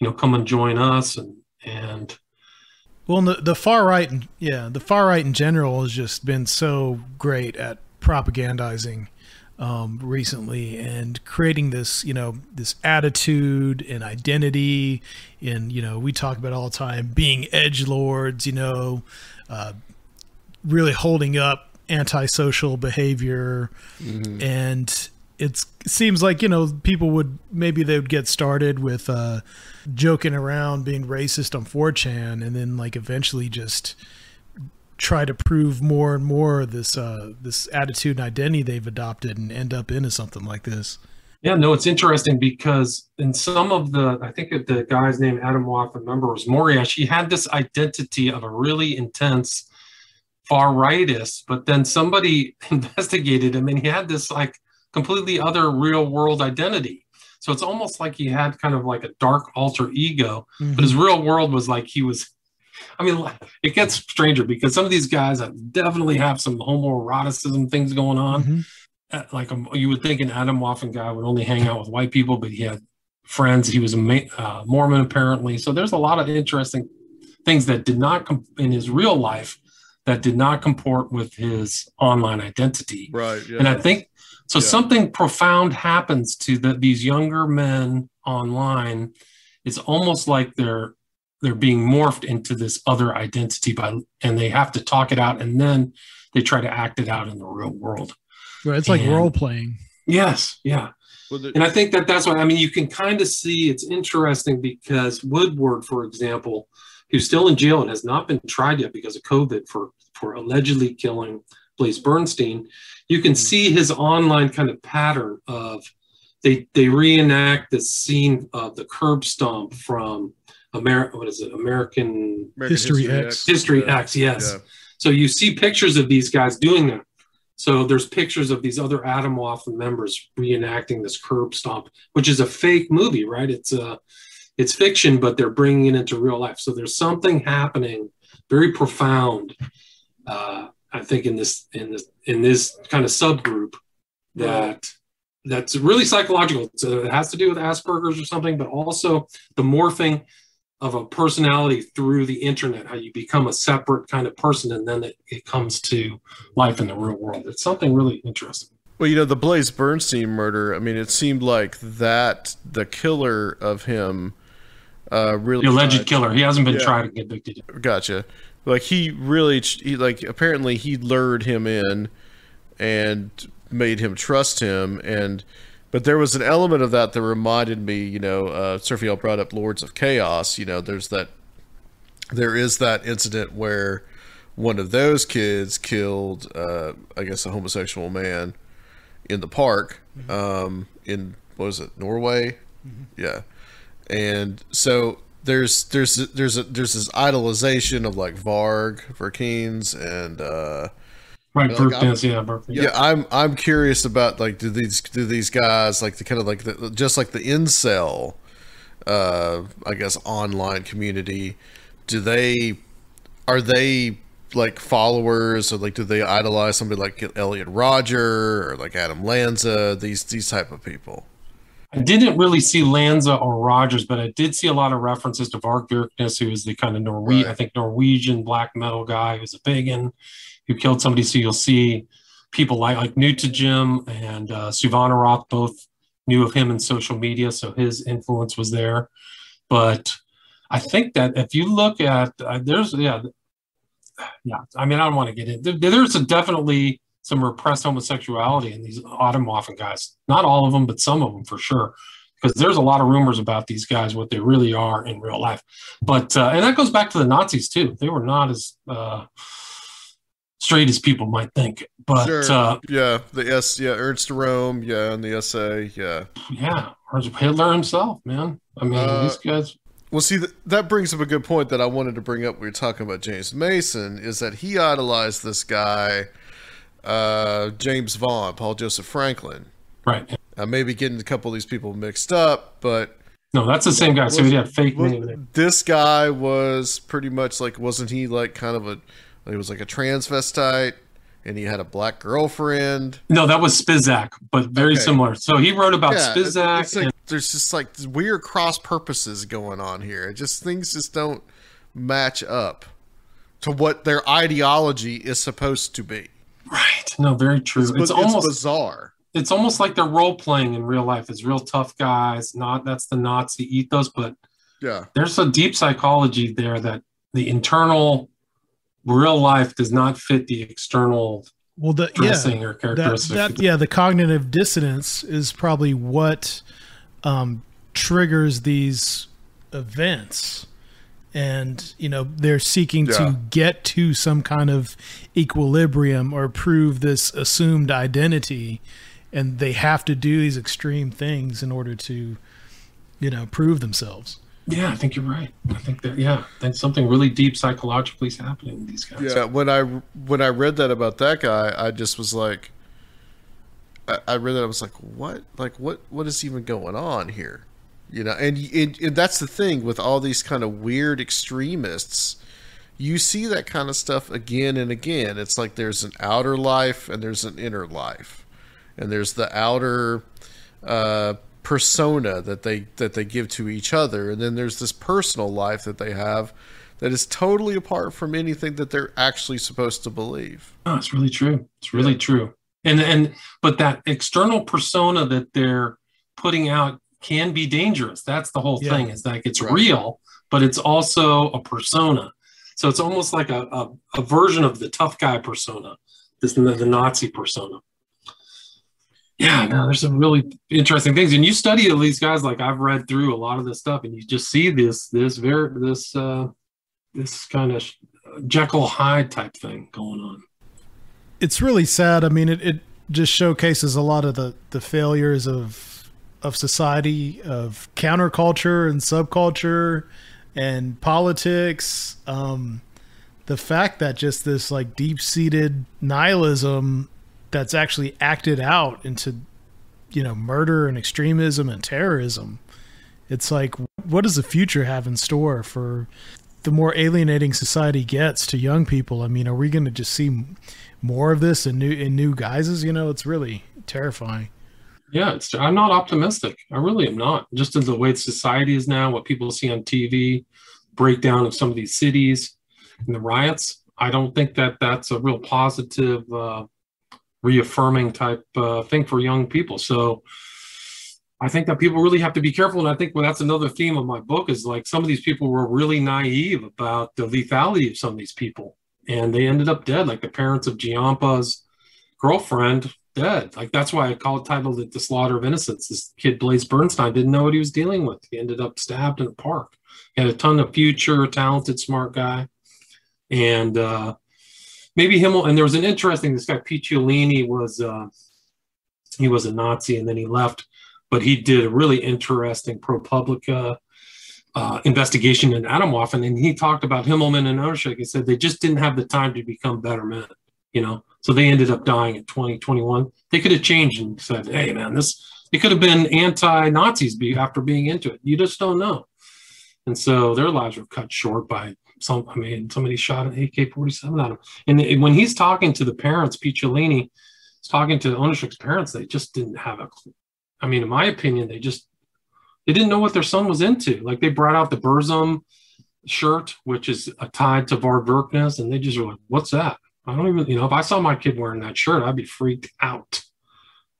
You know, come and join us. And and Well, the, the far right, yeah, the far right in general has just been so great at propagandizing um, recently and creating this, you know, this attitude and identity. And you know, we talk about all the time being edge lords. You know, uh, really holding up antisocial behavior, and it's, it seems like you know people would maybe they would get started with. Uh, joking around being racist on 4chan and then like eventually just try to prove more and more this uh this attitude and identity they've adopted and end up into something like this yeah, no, it's interesting because in some of the, I think the guy's name, Adam Waff, I remember was Moriash. He had this identity of a really intense far rightist, but then somebody investigated him and he had this like completely other real world identity. So it's almost like he had kind of like a dark alter ego, but his real world was like he was. I mean, it gets stranger because some of these guys definitely have some homoeroticism things going on. Mhm. Uh, Like um, you would think an Atomwaffen guy would only hang out with white people, but he had friends. He was a Ma- uh, Mormon apparently. So there's a lot of interesting things that did not com- in his real life that did not comport with his online identity. right? Yeah. And I think so. Yeah. Something profound happens to the, these younger men online. It's almost like they're they're being morphed into this other identity by, and they have to talk it out, and then they try to act it out in the real world. Right, it's like And- role playing Yes, yeah, Well, the- and I think that that's what I mean. You can kind of see it's interesting because Woodward, for example, who's still in jail and has not been tried yet because of COVID for for allegedly killing Blaze Bernstein, you can mm-hmm. see his online kind of pattern of they they reenact the scene of the curb stomp from America. What is it? American American History X. History Yeah. X. Yes. Yeah. So you see pictures of these guys doing that. So there's pictures of these other Atomwaffen members reenacting this curb stomp, which is a fake movie, right? It's a, it's fiction, but they're bringing it into real life. So there's something happening, very profound, uh, I think, in this in this in this kind of subgroup that that's really psychological. So it has to do with Asperger's or something, but also the morphing of a personality through the internet, how you become a separate kind of person, and then it, it comes to life in the real world. It's something really interesting. Well, you know, the Blaze Bernstein murder, I mean, it seemed like that, the killer of him, uh, really. The alleged tried- killer, he hasn't been Yeah. tried and convicted. yet. Gotcha. Like, he really, he, like, apparently he lured him in and made him trust him. And, but there was an element of that that reminded me, you know, uh, Serfiel brought up Lords of Chaos. You know, there's that, there is that incident where one of those kids killed, uh, I guess, a homosexual man in the park um, in what was it Norway? Yeah, and so there's there's there's a, there's this idolization of like Varg, Vikernes, and uh, Right, Like, Burke Dance, yeah, yeah. I'm I'm curious about like do these do these guys like the kind of like the just like the incel, uh, I guess online community, do they are they like followers or like do they idolize somebody like Elliot Rodger or like Adam Lanza these these type of people? I didn't really see Lanza or Rogers, but I did see a lot of references to Varg Vikernes, who is the kind of Norwe- Right. I think Norwegian black metal guy who's a pagan who killed somebody. So you'll see people like like Neutegem and uh, Souvannarath both knew of him in social media, so his influence was there. But I think that if you look at uh, there's yeah yeah I mean I don't want to get in there's a definitely some repressed homosexuality in these Atomwaffen guys. Not all of them, but some of them for sure. Because there's a lot of rumors about these guys, what they really are in real life. But uh, and that goes back to the Nazis too. They were not as uh, straight as people might think. But sure. uh, yeah, the S, yeah, Ernst Röhm, yeah, and the SA, yeah, yeah, Hitler himself, man. I mean, uh, these guys. Well, see, that brings up a good point that I wanted to bring up. We were talking about James Mason, is that he idolized this guy, uh, James Vaughn, Paul Joseph Franklin. Right. I may be getting a couple of these people mixed up, but no, that's the same guy. So he had fake name. This guy was pretty much like, wasn't he like kind of a he was like a transvestite and he had a black girlfriend. No, that was Spisak, but very okay. similar. So he wrote about yeah, Spisak. Like, and- there's just like weird cross purposes going on here. It just things just don't match up to what their ideology is supposed to be. Right. No, very true. It's, it's, it's almost bizarre. It's almost like they're role playing in real life. It's real tough guys. Not that's the Nazi ethos, but yeah, there's a deep psychology there that the internal real life does not fit the external well the dressing yeah, or characteristics. That, that, yeah, the cognitive dissonance is probably what um, triggers these events and you know they're seeking yeah. to get to some kind of equilibrium or prove this assumed identity and they have to do these extreme things in order to you know prove themselves yeah, I think you're right. I think that yeah, that's something really deep psychologically is happening with these guys. Yeah, when I when I read that about that guy, I just was like, I, I read that I was like, what? Like what? What is even going on here? You know, and, and and that's the thing with all these kind of weird extremists. You see that kind of stuff again and again. It's like there's an outer life and there's an inner life, and there's the outer. Uh, persona that they that they give to each other. And then there's this personal life that they have that is totally apart from anything that they're actually supposed to believe. Oh it's really true. It's really yeah. true. And and but that external persona that they're putting out can be dangerous. That's the whole yeah. thing is that it's right. real but it's also a persona. So it's almost like a, a, a version of the tough guy persona this the, the nazi persona yeah, no, there's some really interesting things. And you study these guys, like I've read through a lot of this stuff, and you just see this, this very, this, uh, this kind of Jekyll Hyde type thing going on. It's really sad. I mean, it, it just showcases a lot of the the failures of of society, of counterculture and subculture, and politics. Um, the fact that just this like deep seated nihilism that's actually acted out into you know murder and extremism and terrorism. It's like what does the future have in store for the more alienating society gets to young people? I mean are we going to just see more of this in new in new guises? You know it's really terrifying. Yeah it's i'm not optimistic. I really am not. Just in the way society is now what people see on tv breakdown of some of these cities and the riots i don't think that that's a real positive uh, reaffirming type uh, thing for young people. So I think that people really have to be careful. And I think well, that's another theme of my book is like some of these people were really naive about the lethality of some of these people. And they ended up dead, like the parents of Giampa's girlfriend dead. Like that's why I call it titled it The Slaughter of Innocence. This kid, Blaze Bernstein, didn't know what he was dealing with. He ended up stabbed in a park. He had a ton of future, talented, smart guy. And uh, maybe him and there was an interesting this guy Picciolini was uh, he was a Nazi and then he left, but he did a really interesting ProPublica uh, investigation in Atomwaffen, and he talked about Himmelman and Oneschuk. He said they just didn't have the time to become better men, you know. So they ended up dying at 2021. 20, they could have changed and said, "Hey, man, this." It could have been anti-Nazis after being into it. You just don't know. And so their lives were cut short by some, I mean, somebody shot an AK-47 at him. And when he's talking to the parents, Picciolini is talking to Oneschuk's parents, they just didn't have a clue. I mean, in my opinion, they just they didn't know what their son was into. Like they brought out the Burzum shirt, which is tied to Varg Vikernes, and they just were like, "What's that?" I don't even, you know, if I saw my kid wearing that shirt, I'd be freaked out.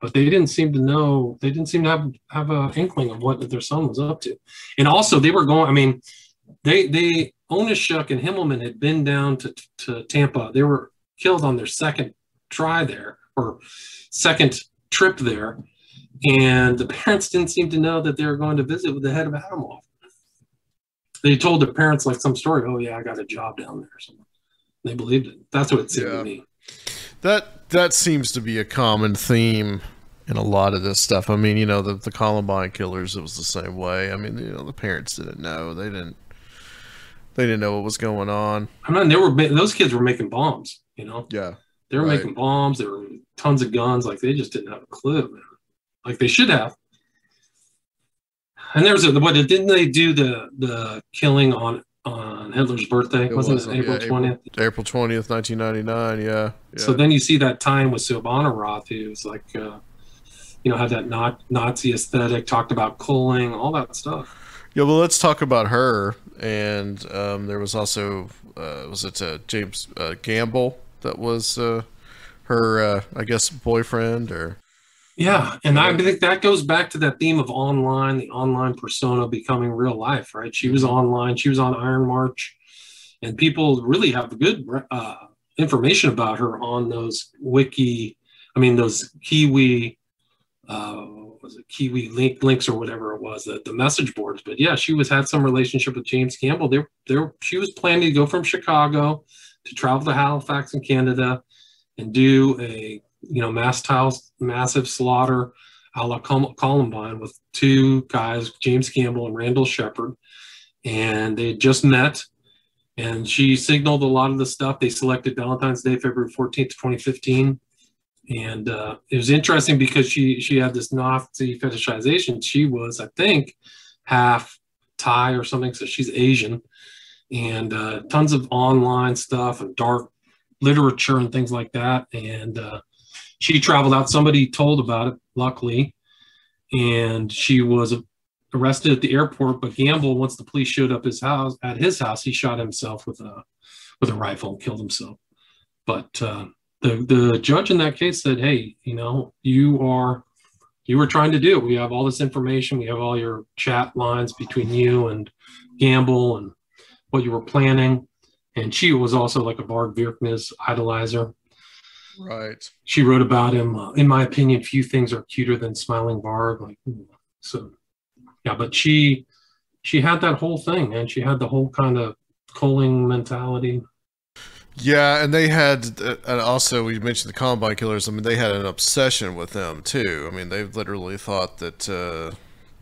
but they didn't seem to know. They didn't seem to have have a inkling of what their son was up to. And also, they were going. I mean, they they Oneschuk and Himmelman had been down to to Tampa. They were killed on their second try there or second trip there, and the parents didn't seem to know that they were going to visit with the head of Atomwaffen. They told their parents like some story. Oh yeah, I got a job down there. They believed it. That's what it seemed Yeah. to me. That that seems to be a common theme in a lot of this stuff. I mean, you know, the the Columbine killers, it was the same way. I mean, you know, the parents didn't know. They didn't they didn't know what was going on. I'm not. They were those kids were making bombs. You know, Yeah. they were Right. making bombs. There were tons of guns. Like they just didn't have a clue, man. Like they should have. And there's a what didn't they do the the killing on on Hitler's birthday? It Wasn't was, it April yeah, twentieth? April 20th, 1999, yeah. yeah. So then you see that time with Souvannarath, who's like, uh, you know, had that not Nazi aesthetic, talked about culling, all that stuff. Yeah, well, let's talk about her. And um, there was also, uh, was it uh, James uh, Gamble that was uh, her, uh, I guess, boyfriend or Yeah, and I think that goes back to that theme of online, the online persona becoming real life, right? She was online, she was on Iron March, and people really have good uh, information about her on those wiki, I mean, those Kiwi, uh, was it Kiwi link links or whatever it was, the, the message boards. But yeah, she was had some relationship with James Gamble. There, there, she was planning to go from Chicago to travel to Halifax in Canada and do a you know, mass tiles, massive slaughter a la Col- Columbine with two guys, James Gamble and Randall Shepherd. And they had just met. And she signaled a lot of the stuff. They selected Valentine's Day, February 14th, 2015. And uh, it was interesting because she she had this Nazi fetishization. She was, I think, half Thai or something. So she's Asian. And uh, tons of online stuff and dark literature and things like that. And uh, she traveled out. Somebody told about it, luckily, and she was arrested at the airport. But Gamble, once the police showed up his house at his house, he shot himself with a with a rifle and killed himself. But uh, the the judge in that case said, "Hey, you know, you are you were trying to do. it. We have all this information. We have all your chat lines between you and Gamble and what you were planning." And she was also like a Varg Vikernes idolizer right. she wrote about him. Uh, in my opinion, few things are cuter than smiling Varg. Like so, yeah. But she she had that whole thing, and she had the whole kind of culling mentality. Yeah, and they had, and also we mentioned the Columbine Killers. I mean, they had an obsession with them too. I mean, they literally thought that uh,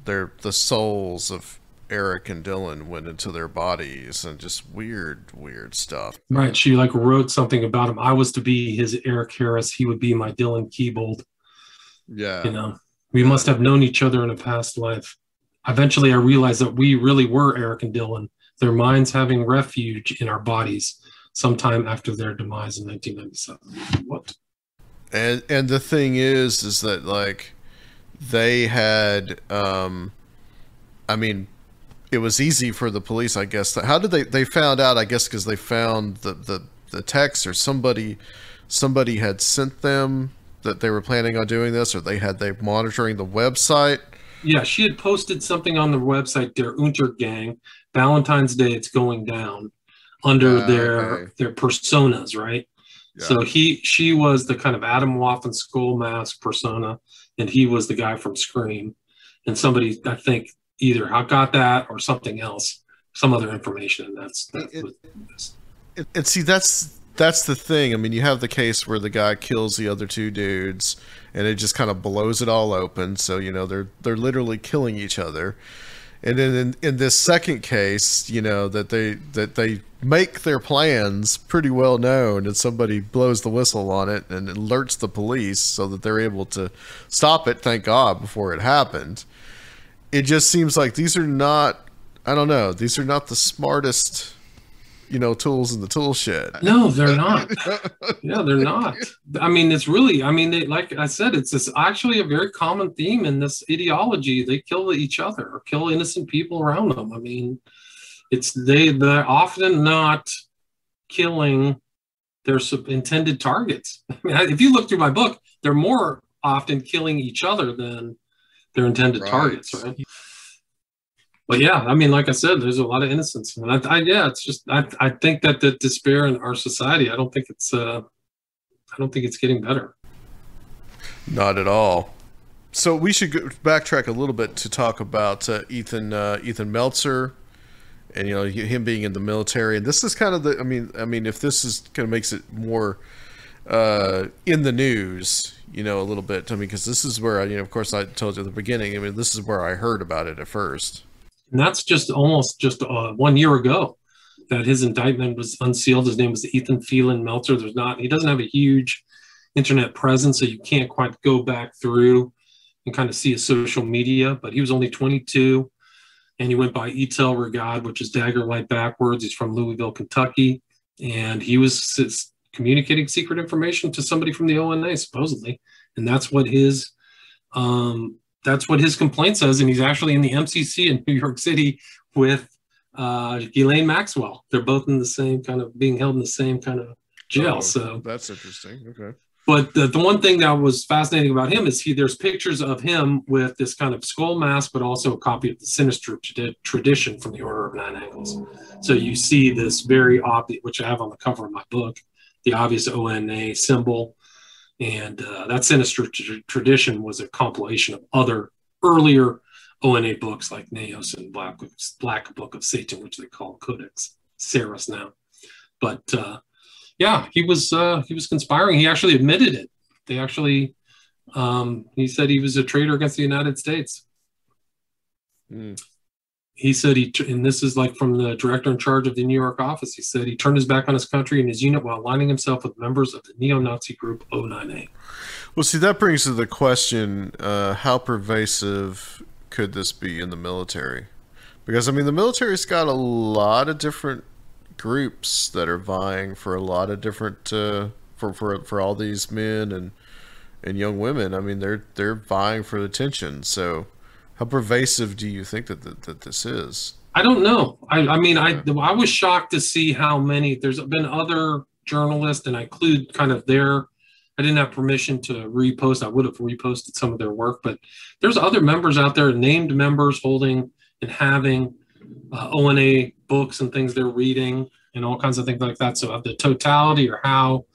their the souls of Eric and Dylan went into their bodies, and just weird, weird stuff. Right. She like wrote something about him. I was to be his Eric Harris. He would be my Dylan Klebold. Yeah, You know, we must have known each other in a past life. Eventually, I realized that we really were Eric and Dylan. Their minds having refuge in our bodies. Sometime after their demise in 1997. What? and and the thing is, is that like they had, um, I mean, it was easy for the police, I guess. How did they they found out? I guess because they found the the the text or somebody somebody had sent them that they were planning on doing this, or they had they monitoring the website. Yeah, she had posted something on the website, their Untergang, Valentine's Day, it's going down under Ah, their okay. their personas, right? Yeah. So he she was the kind of Atomwaffen skull mask persona, and he was the guy from Scream. And somebody I think either got that or something else, some other information, and that's that's It- And, and see, that's that's the thing. I mean, you have the case where the guy kills the other two dudes, and it just kind of blows it all open. So you know they're they're literally killing each other. And then in, in this second case, you know that they that they make their plans pretty well known, and somebody blows the whistle on it and alerts the police so that they're able to stop it. Thank God before it happened. It just seems like these are not. I don't know. These are not the smartest you know, tools in the tool shed. No, they're not. yeah, they're not. I mean, it's really, I mean, they, like I said, it's this actually a very common theme in this ideology. They kill each other or kill innocent people around them. I mean, it's they, they're often not killing their sub- intended targets. I mean, if you look through my book, they're more often killing each other than their intended Right. targets, right? But yeah, I mean, like I said, there's a lot of innocence, and I, I yeah, it's just I, I think that the despair in our society, I don't think it's uh, I don't think it's getting better. Not at all. So we should backtrack a little bit to talk about uh, Ethan uh, Ethan Melzer, and you know him being in the military. And this is kind of the. I mean, I mean, if this is kind of makes it more uh, in the news, you know, a little bit. I mean, because this is where I, you know, of course, I told you at the beginning. I mean, this is where I heard about it at first. And that's just almost just uh, one year ago that his indictment was unsealed. His name was Ethan Phelan Melzer. There's not, he doesn't have a huge internet presence, so you can't quite go back through and kind of see his social media. But he was only 22 and he went by Etil Reggad, which is dagger light backwards. He's from Louisville, Kentucky. And he was communicating secret information to somebody from the ONA, supposedly. And that's what his um, that's what his complaint says, and he's actually in the MCC in New York City with uh, Ghislaine Maxwell. They're both in the same kind of being held in the same kind of jail. Oh, so, that's interesting. Okay. but the, the one thing that was fascinating about him is he there's pictures of him with this kind of skull mask, but also a copy of the Sinister trad- tradition from the Order of Nine Angles. So you see this very obvious, which I have on the cover of my book, the obvious ONA symbol. And uh, that sinister tr- tradition was a compilation of other earlier ONA books like Naos and Black, Black Book of Satan, which they call Codex Saerus now. But uh, yeah, he was uh, he was conspiring. He actually admitted it. They actually um, he said he was a traitor against the United States. Hmm. He said he, and this is like from the director in charge of the New York office. He said he turned his back on his country and his unit while aligning himself with members of the neo-Nazi group O9A. Well, see, that brings to the question: uh, How pervasive could this be in the military? Because I mean, the military's got a lot of different groups that are vying for a lot of different uh, for for for all these men and and young women. I mean, they're they're vying for attention. So, how pervasive do you think that that, that this is? I don't know. I, I mean, I I was shocked to see how many. There's been other journalists, and I include kind of their. I didn't have permission to repost. I would have reposted some of their work, but there's other members out there, named members holding and having uh, ONA books and things they're reading and all kinds of things like that. So, of the totality or how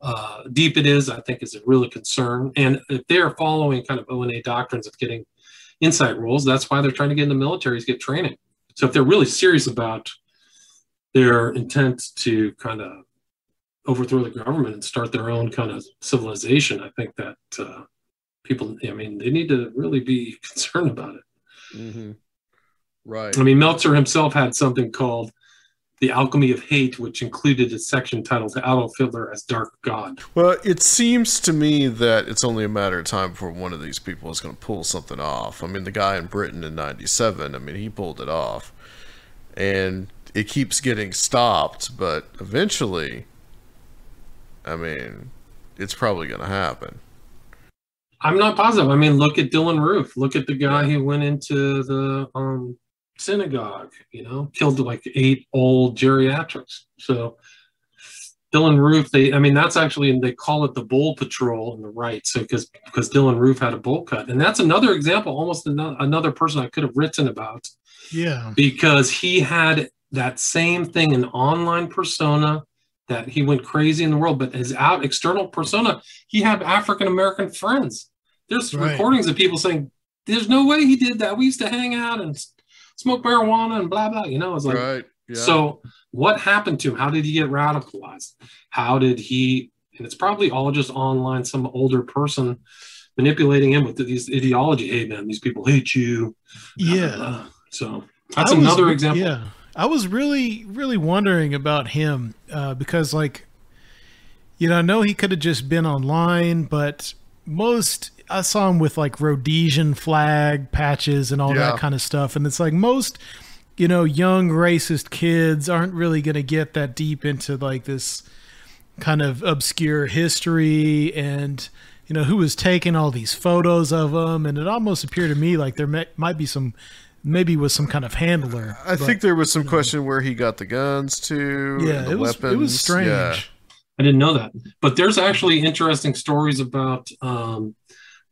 uh, deep it is, I think is a really concern. And if they're following kind of ONA doctrines of getting insight roles, that's why they're trying to get in the military is get training. So if they're really serious about their intent to kind of overthrow the government and start their own kind of civilization, I think that uh, people, I mean, they need to really be concerned about it. Mm-hmm. Right. I mean, Melzer himself had something called the Alchemy of Hate, which included a section titled Adolf Hitler as Dark God. Well, it seems to me that it's only a matter of time before one of these people is going to pull something off. I mean, the guy in Britain in 97, I mean, he pulled it off. And it keeps getting stopped, but eventually, I mean, it's probably going to happen. I'm not positive. I mean, look at Dylann Roof. Look at the guy who went into the um, synagogue, you know, killed like eight old geriatrics. So Dylann Roof, they, I mean, that's actually, and they call it the Bowl Patrol on the right. So because because Dylann Roof had a bull cut, and that's another example, almost another, another person I could have written about Yeah. because he had that same thing, an online persona that he went crazy in the world, but his out external persona, he had African American friends. There's Right. recordings of people saying, "There's no way he did that. We used to hang out and smoke marijuana and blah blah." You know, it's like right. Yeah. so. What happened to him? How did he get radicalized? How did he? And it's probably all just online. Some older person manipulating him with these ideology. Hey man, these people hate you. blah, blah, Yeah. blah. So that's was- another example. Yeah, I was really, really wondering about him uh, because, like, you know, I know he could have just been online, but most I saw him with like Rhodesian flag patches and all Yeah. that kind of stuff, and it's like most, you know, young racist kids aren't really going to get that deep into like this kind of obscure history and you know who was taking all these photos of them and it almost appeared to me like there may, might be some maybe was some kind of handler I but- think there was some question where he got the guns to. yeah and the it was weapons. it was strange Yeah. I didn't know that. But there's actually interesting stories about um,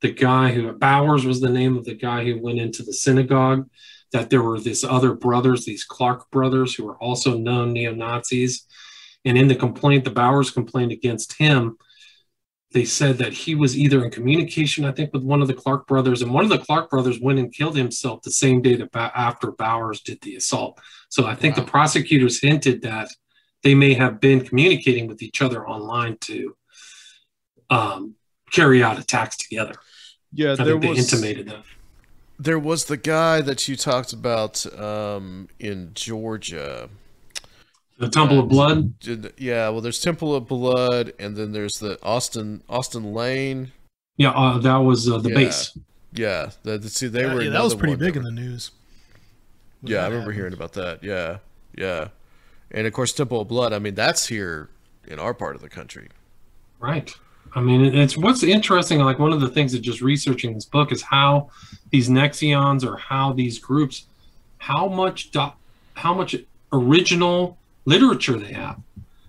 the guy who Bowers was the name of the guy who went into the synagogue. That there were these other brothers, these Clark brothers, who were also known neo Nazis. And in the complaint, the Bowers complained against him. They said that he was either in communication, I think, with one of the Clark brothers, and one of the Clark brothers went and killed himself the same day that after Bowers did the assault. So I think wow. the prosecutors hinted that they may have been communicating with each other online to um, carry out attacks together. Yeah, I there was intimated that. There was the guy that you talked about um, in Georgia. The Temple of Blood. Yeah, well, there's Temple of Blood, and then there's the Austin Austin Lane. Yeah, uh, that was uh, the yeah. base. Yeah, the, the, see, they yeah, were. Yeah, that was pretty big in the news. Yeah, I remember happened. hearing about that. Yeah, yeah, and of course, Temple of Blood. I mean, that's here in our part of the country. Right. I mean, it's what's interesting. Like one of the things that just researching this book is how these Nexions or how these groups, how much, do, how much original literature they have,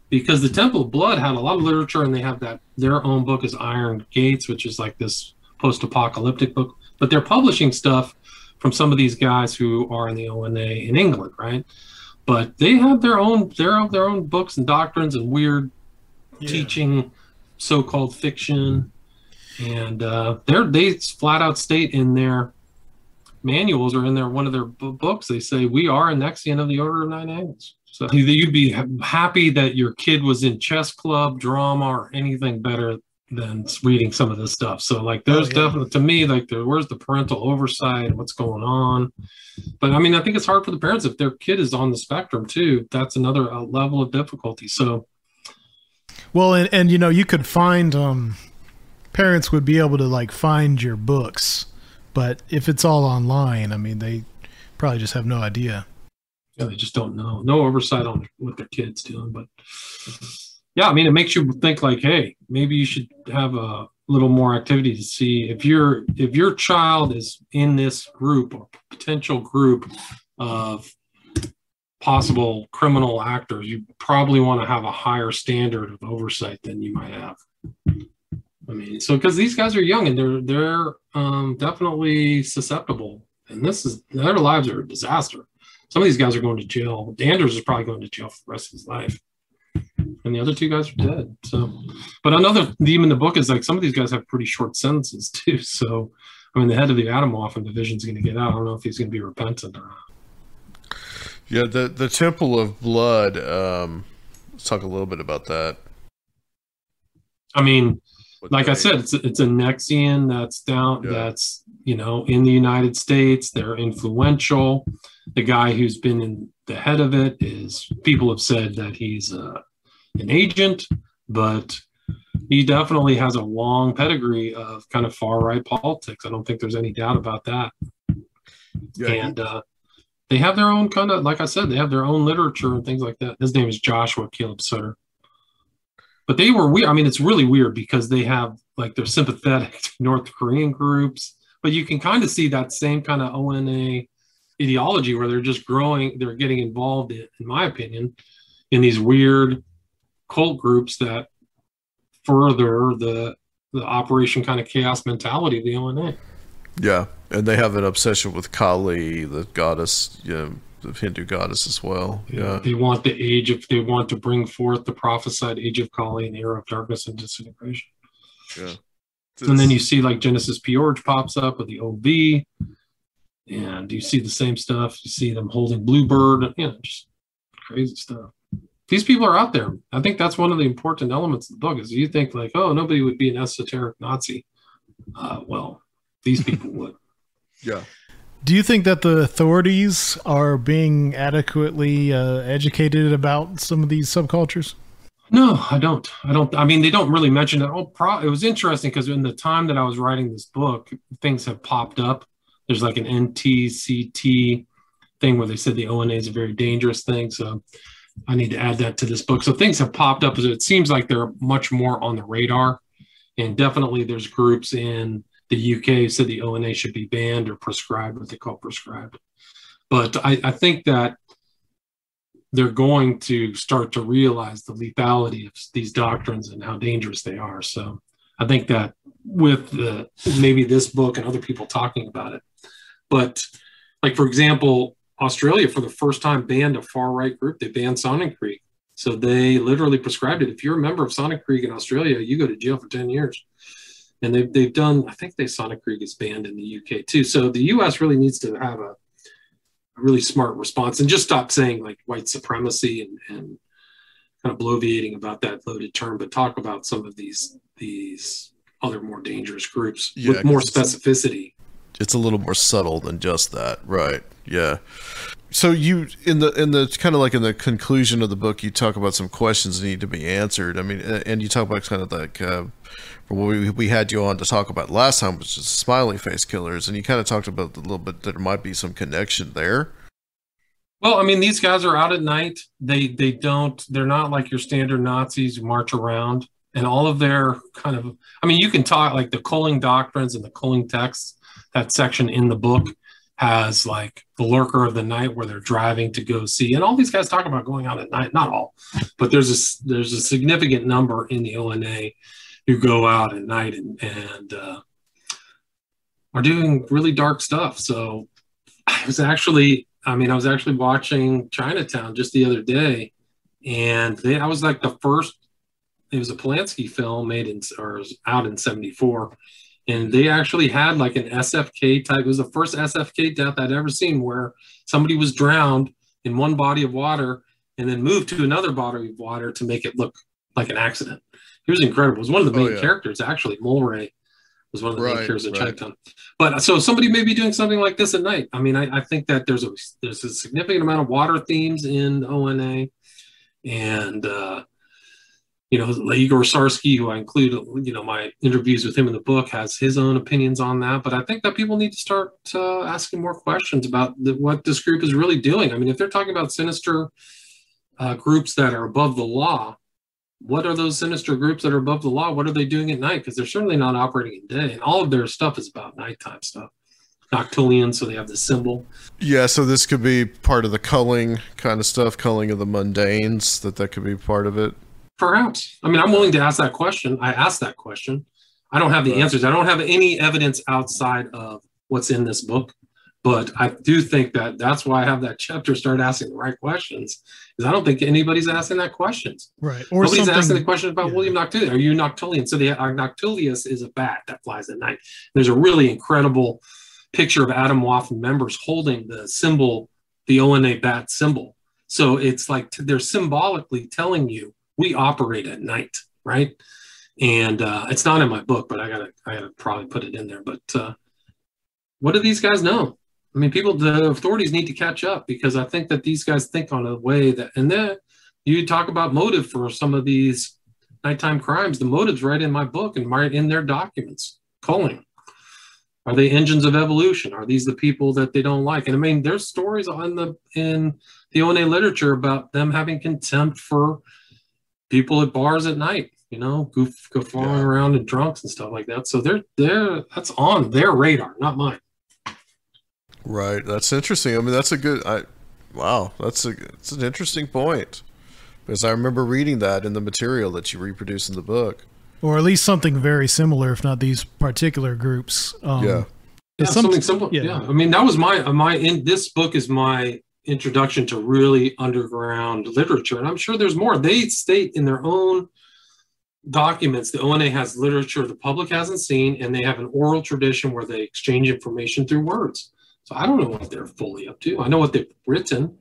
because the Temple of Blood had a lot of literature, and they have that their own book is Iron Gates, which is like this post-apocalyptic book. But they're publishing stuff from some of these guys who are in the ONA in England, right? But they have their own their their own books and doctrines and weird yeah. teaching, so-called fiction, and uh, they're they flat out state in their manuals or in their one of their books they say we are a Nexion of the Order of Nine Angles. So you'd be happy that your kid was in chess club, drama, or anything better than reading some of this stuff. So like oh, there's oh, yeah. definitely to me like the, where's the parental oversight? What's going on? But I mean I think it's hard for the parents if their kid is on the spectrum too. That's another uh, level of difficulty. So well, and and you know you could find um parents would be able to like find your books, but if it's all online, I mean they probably just have no idea. Yeah, they just don't know. No oversight on what their kids doing, but yeah, I mean, it makes you think like, hey, maybe you should have a little more activity to see if your if your child is in this group or potential group of possible criminal actors. You probably want to have a higher standard of oversight than you might have. I mean, so because these guys are young and they're they're um, definitely susceptible, and this is their lives are a disaster. Some of these guys are going to jail. Danders is probably going to jail for the rest of his life and the other two guys are dead. So, but another theme in the book is like some of these guys have pretty short sentences too. So, I mean, the head of the Atomwaffen division is going to get out. I don't know if he's going to be repentant or not. Yeah, the the Temple of Blood. Um, let's talk a little bit about that. I mean, what like I said, it's it's a Nexion that's down. Yeah. That's you know in the United States. They're influential. The guy who's been in the head of it is people have said that he's uh, an agent, but he definitely has a long pedigree of kind of far right politics. I don't think there's any doubt about that. Yeah, and uh, they have their own kind of, like I said, they have their own literature and things like that. His name is Joshua Caleb Sutter. But they were weird. I mean, it's really weird because they have like they're sympathetic to North Korean groups, but you can kind of see that same kind of ONA ideology where they're just growing, they're getting involved in, in my opinion, in these weird cult groups that further the the operation kind of chaos mentality of the ONA. Yeah, and they have an obsession with Kali, the goddess, you know, the Hindu goddess as well. Yeah. they want the age of they want to bring forth the prophesied age of Kali and era of darkness and disintegration. Yeah. It's, and then you see like Genesis P-Orridge pops up with the OV, and you see the same stuff. You see them holding Bluebird, you know, just crazy stuff these people are out there. I think that's one of the important elements of the book is you think like, oh, nobody would be an esoteric Nazi. Uh, well, these people would. Yeah. Do you think that the authorities are being adequately uh, educated about some of these subcultures? No, I don't. I don't. I mean, they don't really mention it. Oh, pro- it was interesting because in the time that I was writing this book, things have popped up. There's like an NTCT thing where they said the ONA is a very dangerous thing. So I need to add that to this book. So things have popped up. As it seems like they're much more on the radar, and definitely there's groups in the UK said the ONA should be banned or prescribed, what they call prescribed. But I, I think that they're going to start to realize the lethality of these doctrines and how dangerous they are. So I think that with the, maybe this book and other people talking about it, but like for example, Australia for the first time banned a far right group. They banned Sonnenkriegs. So they literally prescribed it. If you're a member of Sonnenkriegs in Australia, you go to jail for 10 years. And they've, they've done, I think they sonic Sonnenkriegs is banned in the UK too. So the US really needs to have a, a really smart response and just stop saying like white supremacy and, and kind of bloviating about that loaded term, but talk about some of these these other more dangerous groups yeah, with more specificity. It's a little more subtle than just that, right? Yeah. So you in the in the kind of like in the conclusion of the book, you talk about some questions that need to be answered. I mean, and you talk about kind of like uh, what we we had you on to talk about last time, which is smiley face killers, and you kind of talked about a little bit there might be some connection there. Well, I mean, these guys are out at night. They they don't. They're not like your standard Nazis march around. And all of their kind of. I mean, you can talk like the Culling doctrines and the Culling texts. That section in the book has like the lurker of the night where they're driving to go see and all these guys talk about going out at night not all but there's a there's a significant number in the ona who go out at night and and uh, are doing really dark stuff. So i was actually i mean i was actually watching chinatown just the other day and they i was like the first it was a polanski film made in or out in 74 and they actually had like an SFK type. It was the first SFK death I'd ever seen where somebody was drowned in one body of water and then moved to another body of water to make it look like an accident. It was incredible. It was one of the oh, main oh, yeah. characters actually. Mulwray was one of the right, main characters in right. Chinatown. But so somebody may be doing something like this at night. I mean, I, I think that there's a there's a significant amount of water themes in ONA, and uh, you know, Igor Sarsky, who I include, you know, my interviews with him in the book, has his own opinions on that. But I think that people need to start uh, asking more questions about the, what this group is really doing. I mean, if they're talking about sinister uh, groups that are above the law, what are those sinister groups that are above the law? What are they doing at night? Because they're certainly not operating in day, and all of their stuff is about nighttime stuff. Noctillion, so they have the symbol. Yeah, so this could be part of the culling kind of stuff, culling of the mundanes. That that could be part of it. Perhaps. I mean, I'm willing to ask that question. I asked that question. I don't have the answers. I don't have any evidence outside of what's in this book, but I do think that that's why I have that chapter start asking the right questions. Because I don't think anybody's asking that questions. Right. Or nobody's asking the question about yeah. William Noctillion. Are you Noctillion? So the uh, Noctilius is a bat that flies at night. There's a really incredible picture of Atomwaffen members holding the symbol, the ONA bat symbol. So it's like they're symbolically telling you we operate at night, right? And uh, it's not in my book, but I gotta I gotta probably put it in there. But uh, what do these guys know? I mean, people, the authorities need to catch up because I think that these guys think on a way that, and then you talk about motive for some of these nighttime crimes. The motive's right in my book and right in their documents. Culling. Are they engines of evolution? Are these the people that they don't like? And I mean, there's stories on the in the ONA literature about them having contempt for people at bars at night, you know, goof, goofing yeah. around and drunks and stuff like that. So they're they're that's on their radar, not mine. Right. That's interesting. I mean, that's a good. I wow. That's a it's an interesting point because I remember reading that in the material that you reproduce in the book, or at least something very similar, if not these particular groups. Um, yeah. Yeah, something, something simple. Yeah. yeah. I mean, that was my my in this book is my introduction to really underground literature. And I'm sure there's more. They state in their own documents the ONA has literature the public hasn't seen, and they have an oral tradition where they exchange information through words. So I don't know what they're fully up to. I know what they've written,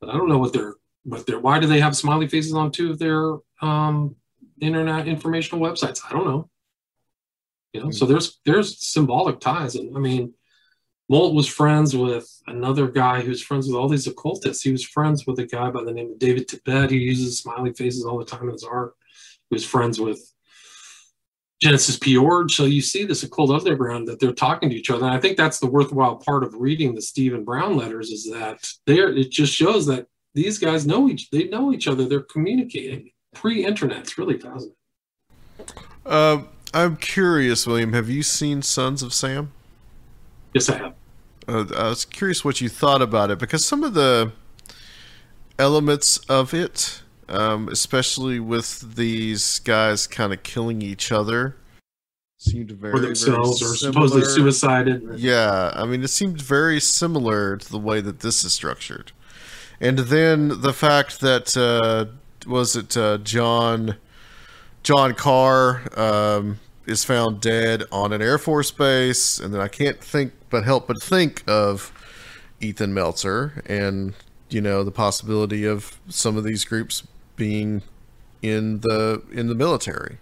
but I don't know what they're what they're why do they have smiley faces on two of their um, internet informational websites? I don't know. You know, so there's there's symbolic ties, and I mean, Moult was friends with another guy who's friends with all these occultists. He was friends with a guy by the name of David Tibet. He uses smiley faces all the time in his art. He was friends with Genesis P-Orridge. So you see this occult underground that they're talking to each other. And I think that's the worthwhile part of reading the Stephen Brown letters is that there it just shows that these guys know each they know each other. They're communicating pre-internet. It's really fascinating. Uh, I'm curious, William. Have you seen Sons of Sam? Yes, I have. Uh, I was curious what you thought about it because some of the elements of it, um, especially with these guys kind of killing each other. Seemed very, or themselves, very or supposedly suicided. Yeah, I mean, it seemed very similar to the way that this is structured. And then the fact that uh, was it uh, John John Carr um, is found dead on an Air Force base, and then I can't think but help but think of Ethan Melzer and you know the possibility of some of these groups being in the in the military.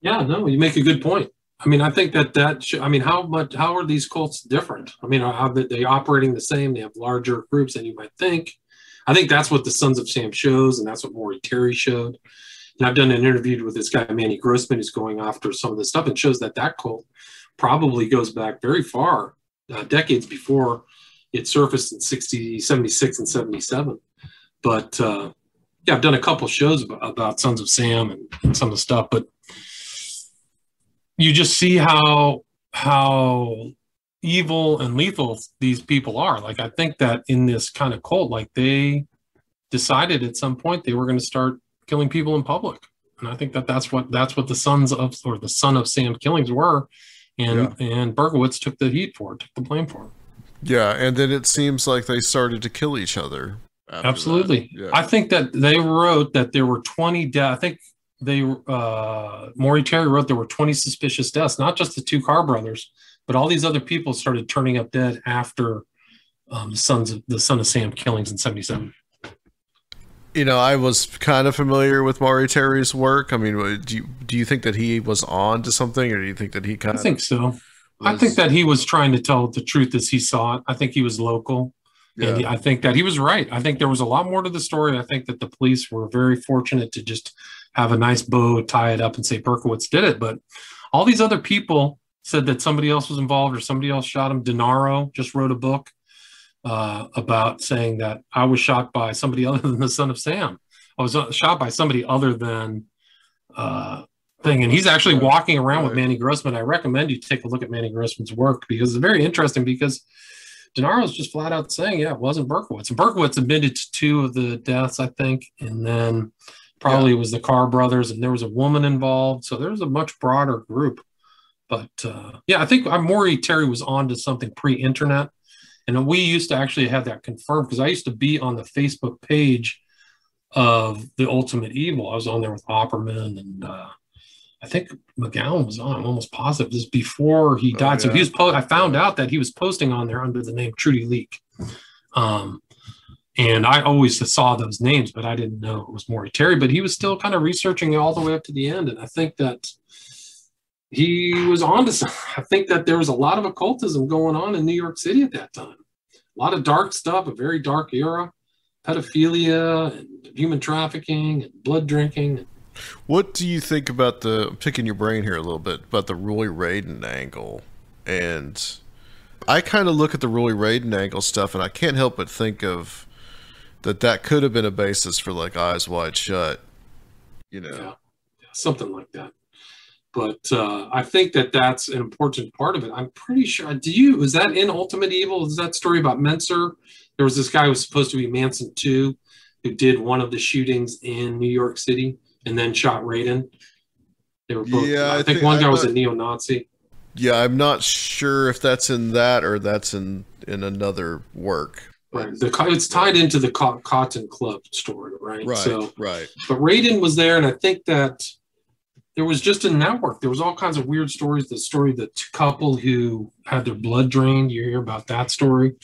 Yeah, no, you make a good point. I mean, I think that that I mean, how much how are these cults different? I mean, are they operating the same? They have larger groups than you might think. I think that's what the Sons of Sam shows, and that's what Maury Terry showed. And I've done an interview with this guy Manny Grossman, who's going after some of this stuff, and shows that that cult probably goes back very far, uh, decades before it surfaced in 60, 76, and 77. But uh, yeah, I've done a couple shows about, about Sons of Sam and, and some of the stuff, but you just see how how evil and lethal these people are. Like I think that in this kind of cult, like they decided at some point they were going to start killing people in public, and I think that that's what that's what the sons of or the son of Sam killings were, and and Berkowitz took the heat for it, took the blame for it. Yeah, and then it seems like they started to kill each other. Absolutely. Yeah. I think that they wrote that there were 20 deaths. I think they, uh, Maury Terry wrote there were 20 suspicious deaths, not just the two Carr brothers, but all these other people started turning up dead after um, the sons of the son of Sam killings in 77. You know, I was kind of familiar with Maury Terry's work. I mean, do you, do you think that he was on to something, or do you think that he kind of? I think so. I think that he was trying to tell the truth as he saw it. I think he was local. And I think that he was right. I think there was a lot more to the story. I think that the police were very fortunate to just have a nice bow, tie it up, and say Berkowitz did it. But all these other people said that somebody else was involved or somebody else shot him. Denaro just wrote a book uh, about saying that I was shot by somebody other than the son of Sam. I was uh, shot by somebody other than uh, thing. And he's actually walking around with Manny Grossman. I recommend you take a look at Manny Grossman's work because it's very interesting because Denaro's just flat out saying, yeah, it wasn't Berkowitz. And Berkowitz admitted to two of the deaths, I think, and then probably it was the Carr brothers, and there was a woman involved. So there was a much broader group. But uh, yeah, I think Maury Terry was on to something pre-internet, and we used to actually have that confirmed because I used to be on the Facebook page of the Ultimate Evil. I was on there with Opperman and uh, I think McGowan was on. I'm almost positive this is before he Oh, died. So he was. Po- I found out that he was posting on there under the name Trudy Leak. Um, and I always saw those names, but I didn't know it was Maury Terry. But he was still kind of researching all the way up to the end, and I think that he was on to some. I think that there was a lot of occultism going on in New York City at that time. A lot of dark stuff, a very dark era, pedophilia and human trafficking and blood drinking. What do you think about the? I'm picking your brain here a little bit about the Roy Radin angle, and I kind of look at the Roy Radin angle stuff, and I can't help but think of that that could have been a basis for like Eyes Wide Shut. You know, Yeah, something like that. But uh, I think that that's an important part of it. I'm pretty sure. Do you? Was that in Ultimate Evil? Is that story about Menser? There was this guy who was supposed to be Manson two, who did one of the shootings in New York City and then shot Radin. They were both. Yeah, I, I think think- one guy I'm was a neo-Nazi. yeah, I'm not sure if that's in that or that's in in another work. Right. The, it's tied into the Cotton Club story, right? Right, So right. but Radin was there, and I think that there was just a network. There was all kinds of weird stories. The story of the couple who had their blood drained. You hear about that story?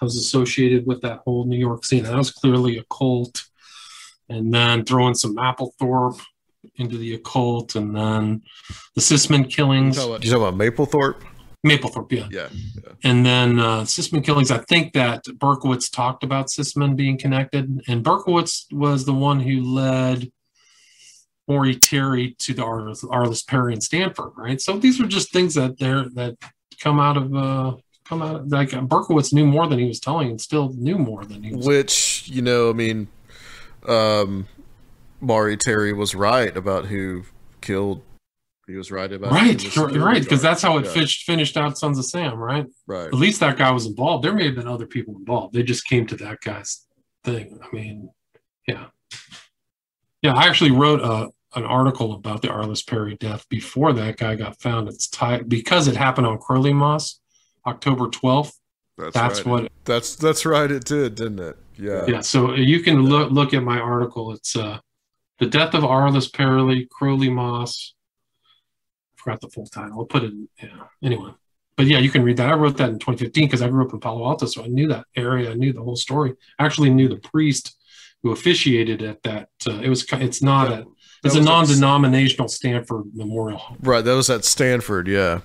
I was associated with that whole New York scene. That was clearly a cult. And then throwing some Mapplethorpe into the occult, and then the Sisman You killings. talking about, you talking about Maplethorpe? Mapplethorpe, yeah. Yeah, yeah. And then uh, Sisman killings, I think that Berkowitz talked about Sisman being connected, and Berkowitz was the one who led Maury Terry to the Arlis, Perry and Stanford, right? So these are just things that they're that come out of uh, come out of, like Berkowitz knew more than he was telling, and still knew more than he was. Which you know, I mean, um, Maury Terry was right about who killed. He was right about Right, right, because that's how it Yeah, finished out Sons of Sam, right? Right. At least that guy was involved. There may have been other people involved. They just came to that guy's thing. I mean, yeah, yeah. I actually wrote a an article about the Arlis Perry death before that guy got found. It's tied because it happened on Crowleymas, October twelfth. That's, That's right. what. That's that's right. It did, didn't it? Yeah. Yeah. So you can look look at my article. It's uh, the death of Arlis Perry, Crowleymas. I forgot the full title. I'll put it. In, yeah. Anyway, but yeah, you can read that. I wrote that in 2015 because I grew up in Palo Alto, so I knew that area. I knew the whole story. I actually knew the priest who officiated at that. Uh, it was. It's not Yeah. a. It's a non-denominational Stanford Memorial. Right. That was at Stanford. Yeah.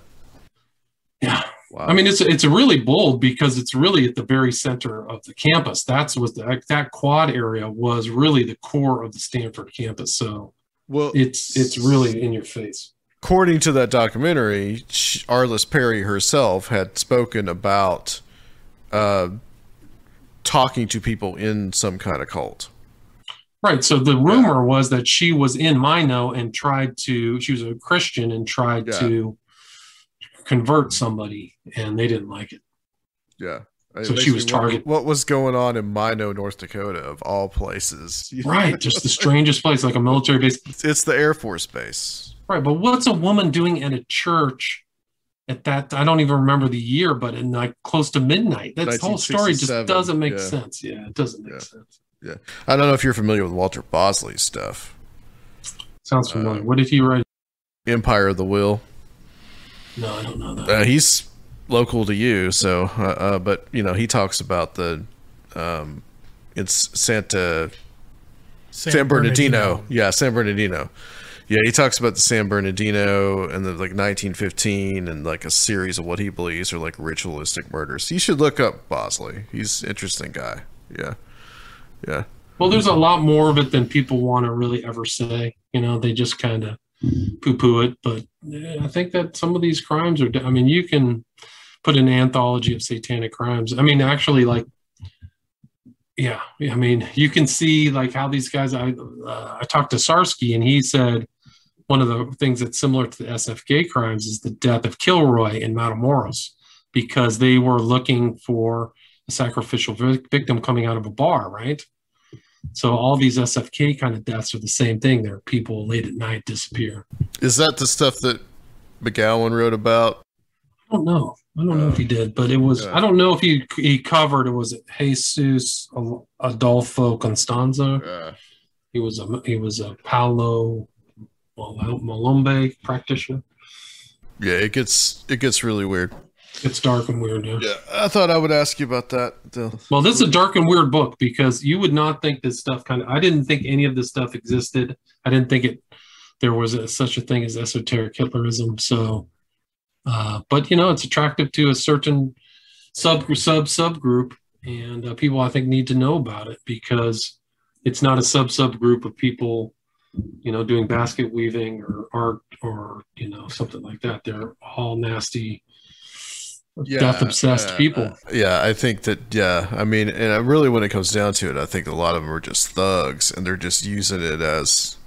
Yeah. Wow. I mean, it's it's really bold because it's really at the very center of the campus. That's what the, that quad area was really the core of the Stanford campus. So well, it's it's really in your face. according to that documentary, Arlis Perry herself had spoken about uh, talking to people in some kind of cult. Right. So the rumor was that she was in Minot and tried to. She was a Christian and tried Yeah. to convert somebody, and they didn't like it. Yeah. It So she was wonder target- What was going on in Minot, North Dakota, of all places? Right. Just the strangest place, like a military base. It's the Air Force Base. Right. But what's a woman doing at a church? At that, I don't even remember the year, but in like close to midnight. That whole story just doesn't make yeah. sense. Yeah, it doesn't make Yeah. sense. Yeah, I don't know if you're familiar with Walter Bosley's stuff. Sounds familiar. what did he write? Empire of the Wheel. No, I don't know that. Uh, he's local to you, so uh, uh, but you know he talks about the um, it's Santa San, Bernardino. Yeah, San Bernardino. Yeah, he talks about the San Bernardino and the like 1915 and like a series of what he believes are like ritualistic murders. You should look up Bosley. He's interesting guy. Yeah, yeah. Well, there's a lot more of it than people want to really ever say. You know, they just kind of poo-poo it. But I think that some of these crimes are. I mean, you can put an anthology of satanic crimes. I mean, actually, like, yeah, I mean, you can see like how these guys. I uh, I talked to Sarsky, and he said one of the things that's similar to the SFK crimes is the death of Kilroy in Matamoros because they were looking for a sacrificial victim coming out of a bar, right? So all these SFK kind of deaths are the same thing. There are people late at night disappear. Is that the stuff that McGowan wrote about? I don't know. I don't know if he did, but it was. Yeah. I don't know if he he covered. It was it Jesus Adolfo Constanzo. Uh, He was a he was a Palo Mal- Malombe practitioner. yeah, it gets it gets really weird. It's dark and weird. Yeah. Yeah, I thought I would ask you about that. Well, this is a dark and weird book because you would not think this stuff kind of. I didn't think any of this stuff existed. I didn't think it. There was a, such a thing as esoteric Hitlerism. So, uh, but you know, it's attractive to a certain sub sub subgroup, and uh, people I think need to know about it because it's not a sub subgroup of people, you know, doing basket weaving or art or you know something like that. They're all nasty, death obsessed uh, people. uh, yeah, I think that. Yeah, I mean, and I really, when it comes down to it, I think a lot of them are just thugs, and they're just using it as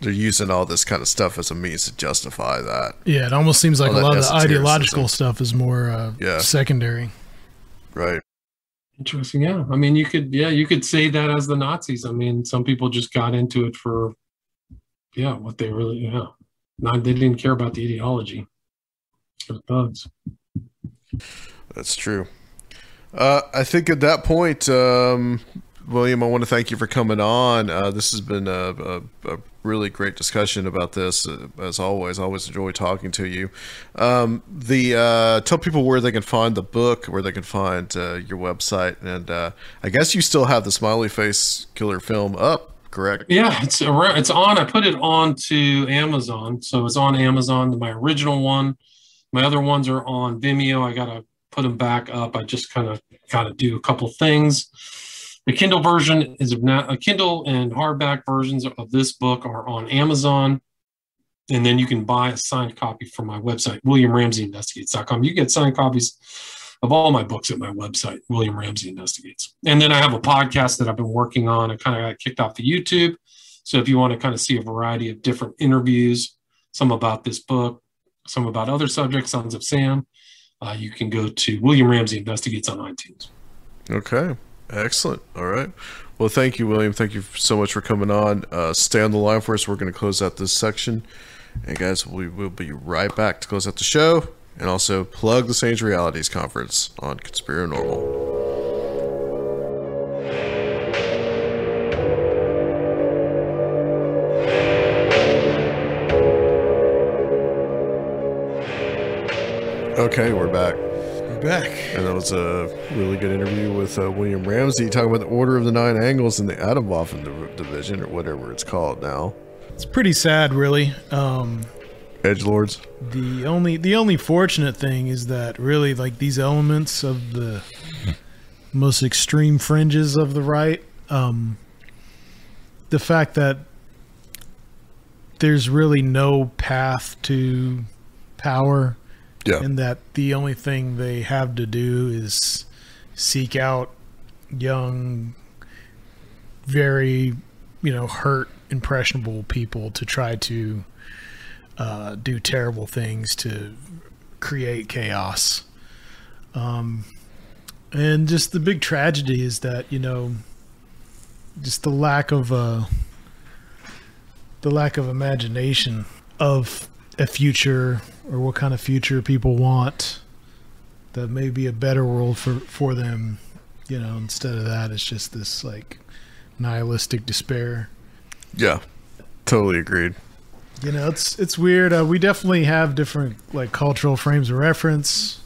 they're using all this kind of stuff as a means to justify that. Yeah, it almost seems like All a lot of the ideological stuff is more uh, Yeah. secondary. Right. Interesting. Yeah. I mean, you could, yeah, you could say that as the Nazis. I mean, some people just got into it for, yeah, what they really, yeah. Not, they didn't care about the ideology. Thugs. That's true. Uh, I think at that point, um, William, I want to thank you for coming on. Uh, this has been a, a, a really great discussion about this. Uh, as always, I always enjoy talking to you. Um, the uh, tell people where they can find the book, where they can find uh, your website, and uh, I guess you still have the Smiley Face Killer film up, correct? Yeah, it's it's on. I put it on to Amazon. So it's on Amazon, my original one. My other ones are on Vimeo. I got to put them back up. I just kind of got to do a couple things. The Kindle version is now a uh, Kindle and hardback versions of this book are on Amazon. And then you can buy a signed copy from my website, WilliamRamseyInvestigates.com. You get signed copies of all my books at my website, William Ramsey Investigates. And then I have a podcast that I've been working on. I kind of got kicked off the YouTube. So if you want to kind of see a variety of different interviews, some about this book, some about other subjects, Sons of Sam, uh, you can go to William Ramsey Investigates on iTunes. Okay. Excellent. All right. Well, thank you, William. Thank you so much for coming on. Uh, stay on the line for us. We're going to close out this section. And, guys, we will be right back to close out the show and also plug the Strange Realities Conference on Conspirinormal. Okay, we're back. We're back. And that was a really good interview with uh, William Ramsey talking about the Order of the Nine Angles and the div- division, or whatever it's called now. It's pretty sad, really. Um, Edge Lords. the only the only fortunate thing is that really like these elements of the most extreme fringes of the right, um, the fact that there's really no path to power Yeah. and that the only thing they have to do is seek out young very you know hurt impressionable people to try to uh, do terrible things to create chaos um, and just the big tragedy is that you know just the lack of uh, the lack of imagination of a future or what kind of future people want that may be a better world for for them you know instead of that it's just this like nihilistic despair Yeah. Totally agreed. You know it's it's weird. Uh, we definitely have different like cultural frames of reference.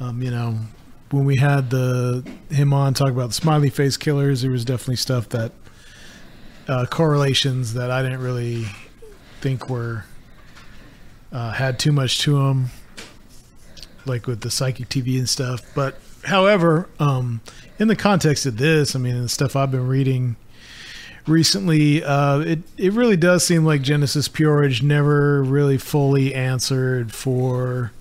Um you know when we had the him on talk about the smiley face killers there was definitely stuff that uh correlations that i didn't really think were uh had too much to them like with the psychic tv and stuff. But however um in the context of this i mean the stuff i've been reading recently uh it it really does seem like Genesis P-Orridge never really fully answered for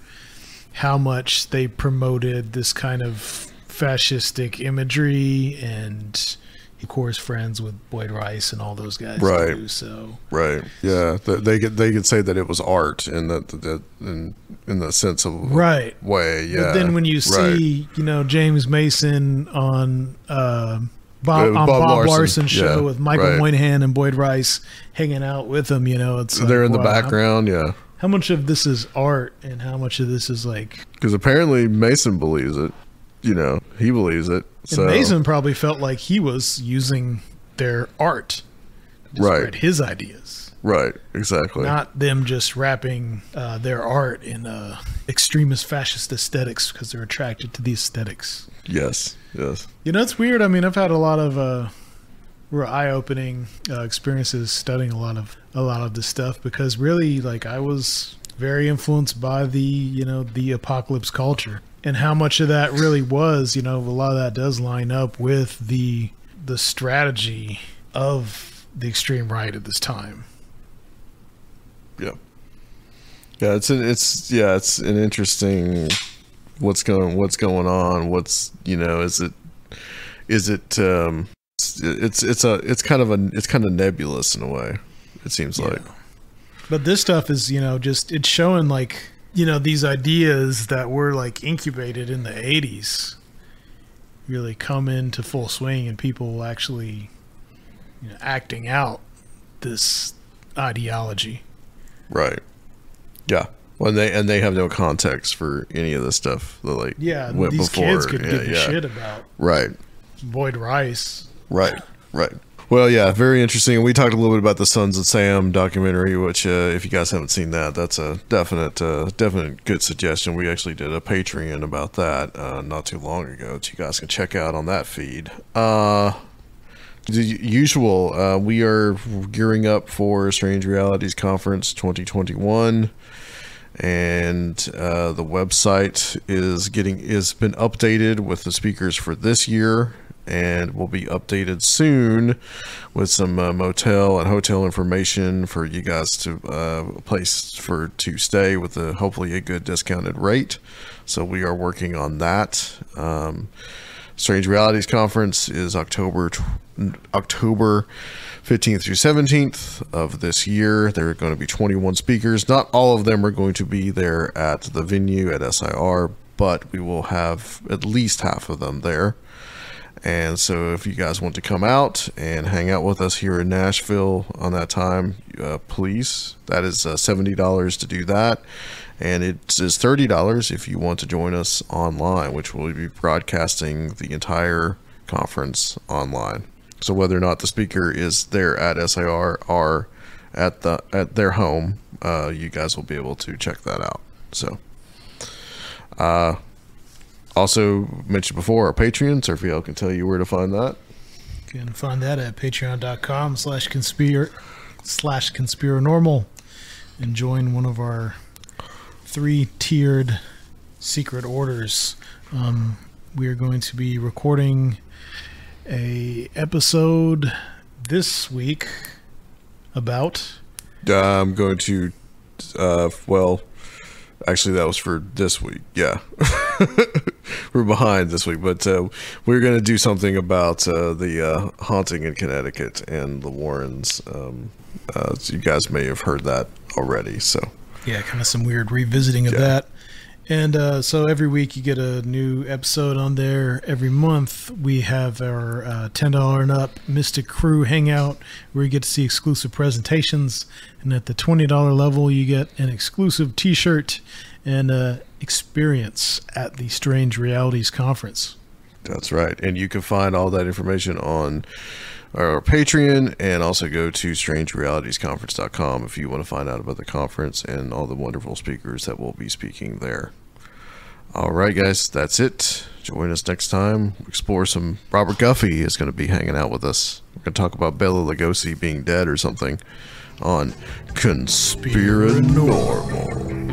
how much they promoted this kind of fascistic imagery and of course friends with boyd rice and all those guys Right. too, so Right. Yeah. Th- They could they could say that it was art in that that in in the sense of right way. Yeah. But then when you Right. see, you know, James Mason on uh, Bob, Uh, on Bob Bob, Larson, Larson's show yeah, with Michael right. Moynihan and Boyd Rice hanging out with him, you know, it's they're like, in the wow, how- background. Yeah. How, much of this is art and how much of this is like? Because apparently Mason believes it. You know, he believes it. And So Mason probably felt like he was using their art to Right. spread his ideas, right. Exactly. not them just wrapping uh, their art in uh, extremist fascist aesthetics because they're attracted to the aesthetics. yes. Yes. You know, it's weird. I mean, I've had a lot of uh, real eye-opening uh, experiences studying a lot of a lot of this stuff because really, like, I was very influenced by the you know the apocalypse culture and how much of that really was. You know, a lot of that does line up with the the strategy of the extreme right at this time. Yeah. Yeah, it's an, it's yeah, it's an interesting what's going what's going on. What's you know is it is it um it's it's, it's a it's kind of a it's kind of nebulous in a way. It seems like But this stuff is, you know, just it's showing like, you know, these ideas that were like incubated in the 80s really come into full swing and people actually you know, acting out this ideology. Right. Yeah. Well, and they and they have no context for any of this stuff that like Yeah, went these before. kids could yeah, give a shit about Right. Boyd Rice. Right, right. Well, yeah, very interesting. We talked a little bit about the Sons of Sam documentary, which, uh, if you guys haven't seen that, that's a definite, uh, definite good suggestion. We actually did a Patreon about that uh, not too long ago, that you guys can check out on that feed. Uh, the usual, uh, we are gearing up for Strange Realities Conference 2021 and uh, the website is getting is been updated with the speakers for this year and will be updated soon with some uh, motel and hotel information for you guys to uh, place for to stay with a hopefully a good discounted rate. So we are working on that. Um, strange realities conference is october october 15th through 17th of this year. There are going to be 21 speakers. Not all of them are going to be there at the venue at SIR, but we will have at least half of them there. And so, if you guys want to come out and hang out with us here in Nashville on that time, uh, please. That is uh, $70 to do that. And it is $30 if you want to join us online, which we'll be broadcasting the entire conference online. So, whether or not the speaker is there at SIR or at the at their home, uh, you guys will be able to check that out. So, uh, also mentioned before our Patreon. Sergio can tell you where to find that. You can find that at patreon.com slash conspire slash conspirinormal and join one of our three tiered secret orders. Um, we are going to be recording a episode this week about I'm going to, uh, well, actually, that was for this week. Yeah. We're behind this week, but uh, we're going to do something about uh, the uh, haunting in Connecticut and the Warrens. Um, uh, you guys may have heard that already. So, yeah, kind of some weird revisiting of Yeah. that. And uh, so every week you get a new episode on there. Every month we have our uh, $10 and up Mystic Crew Hangout where you get to see exclusive presentations. And at the $20 level, you get an exclusive t shirt and uh, experience at the Strange Realities Conference. That's right. And you can find all that information on our Patreon and also go to strangerealitiesconference.com if you want to find out about the conference and all the wonderful speakers that will be speaking there. All right, guys, that's it. Join us next time. Explore some. Robert Guffey is going to be hanging out with us. We're going to talk about Bela Lugosi being dead or something on Conspirinormal.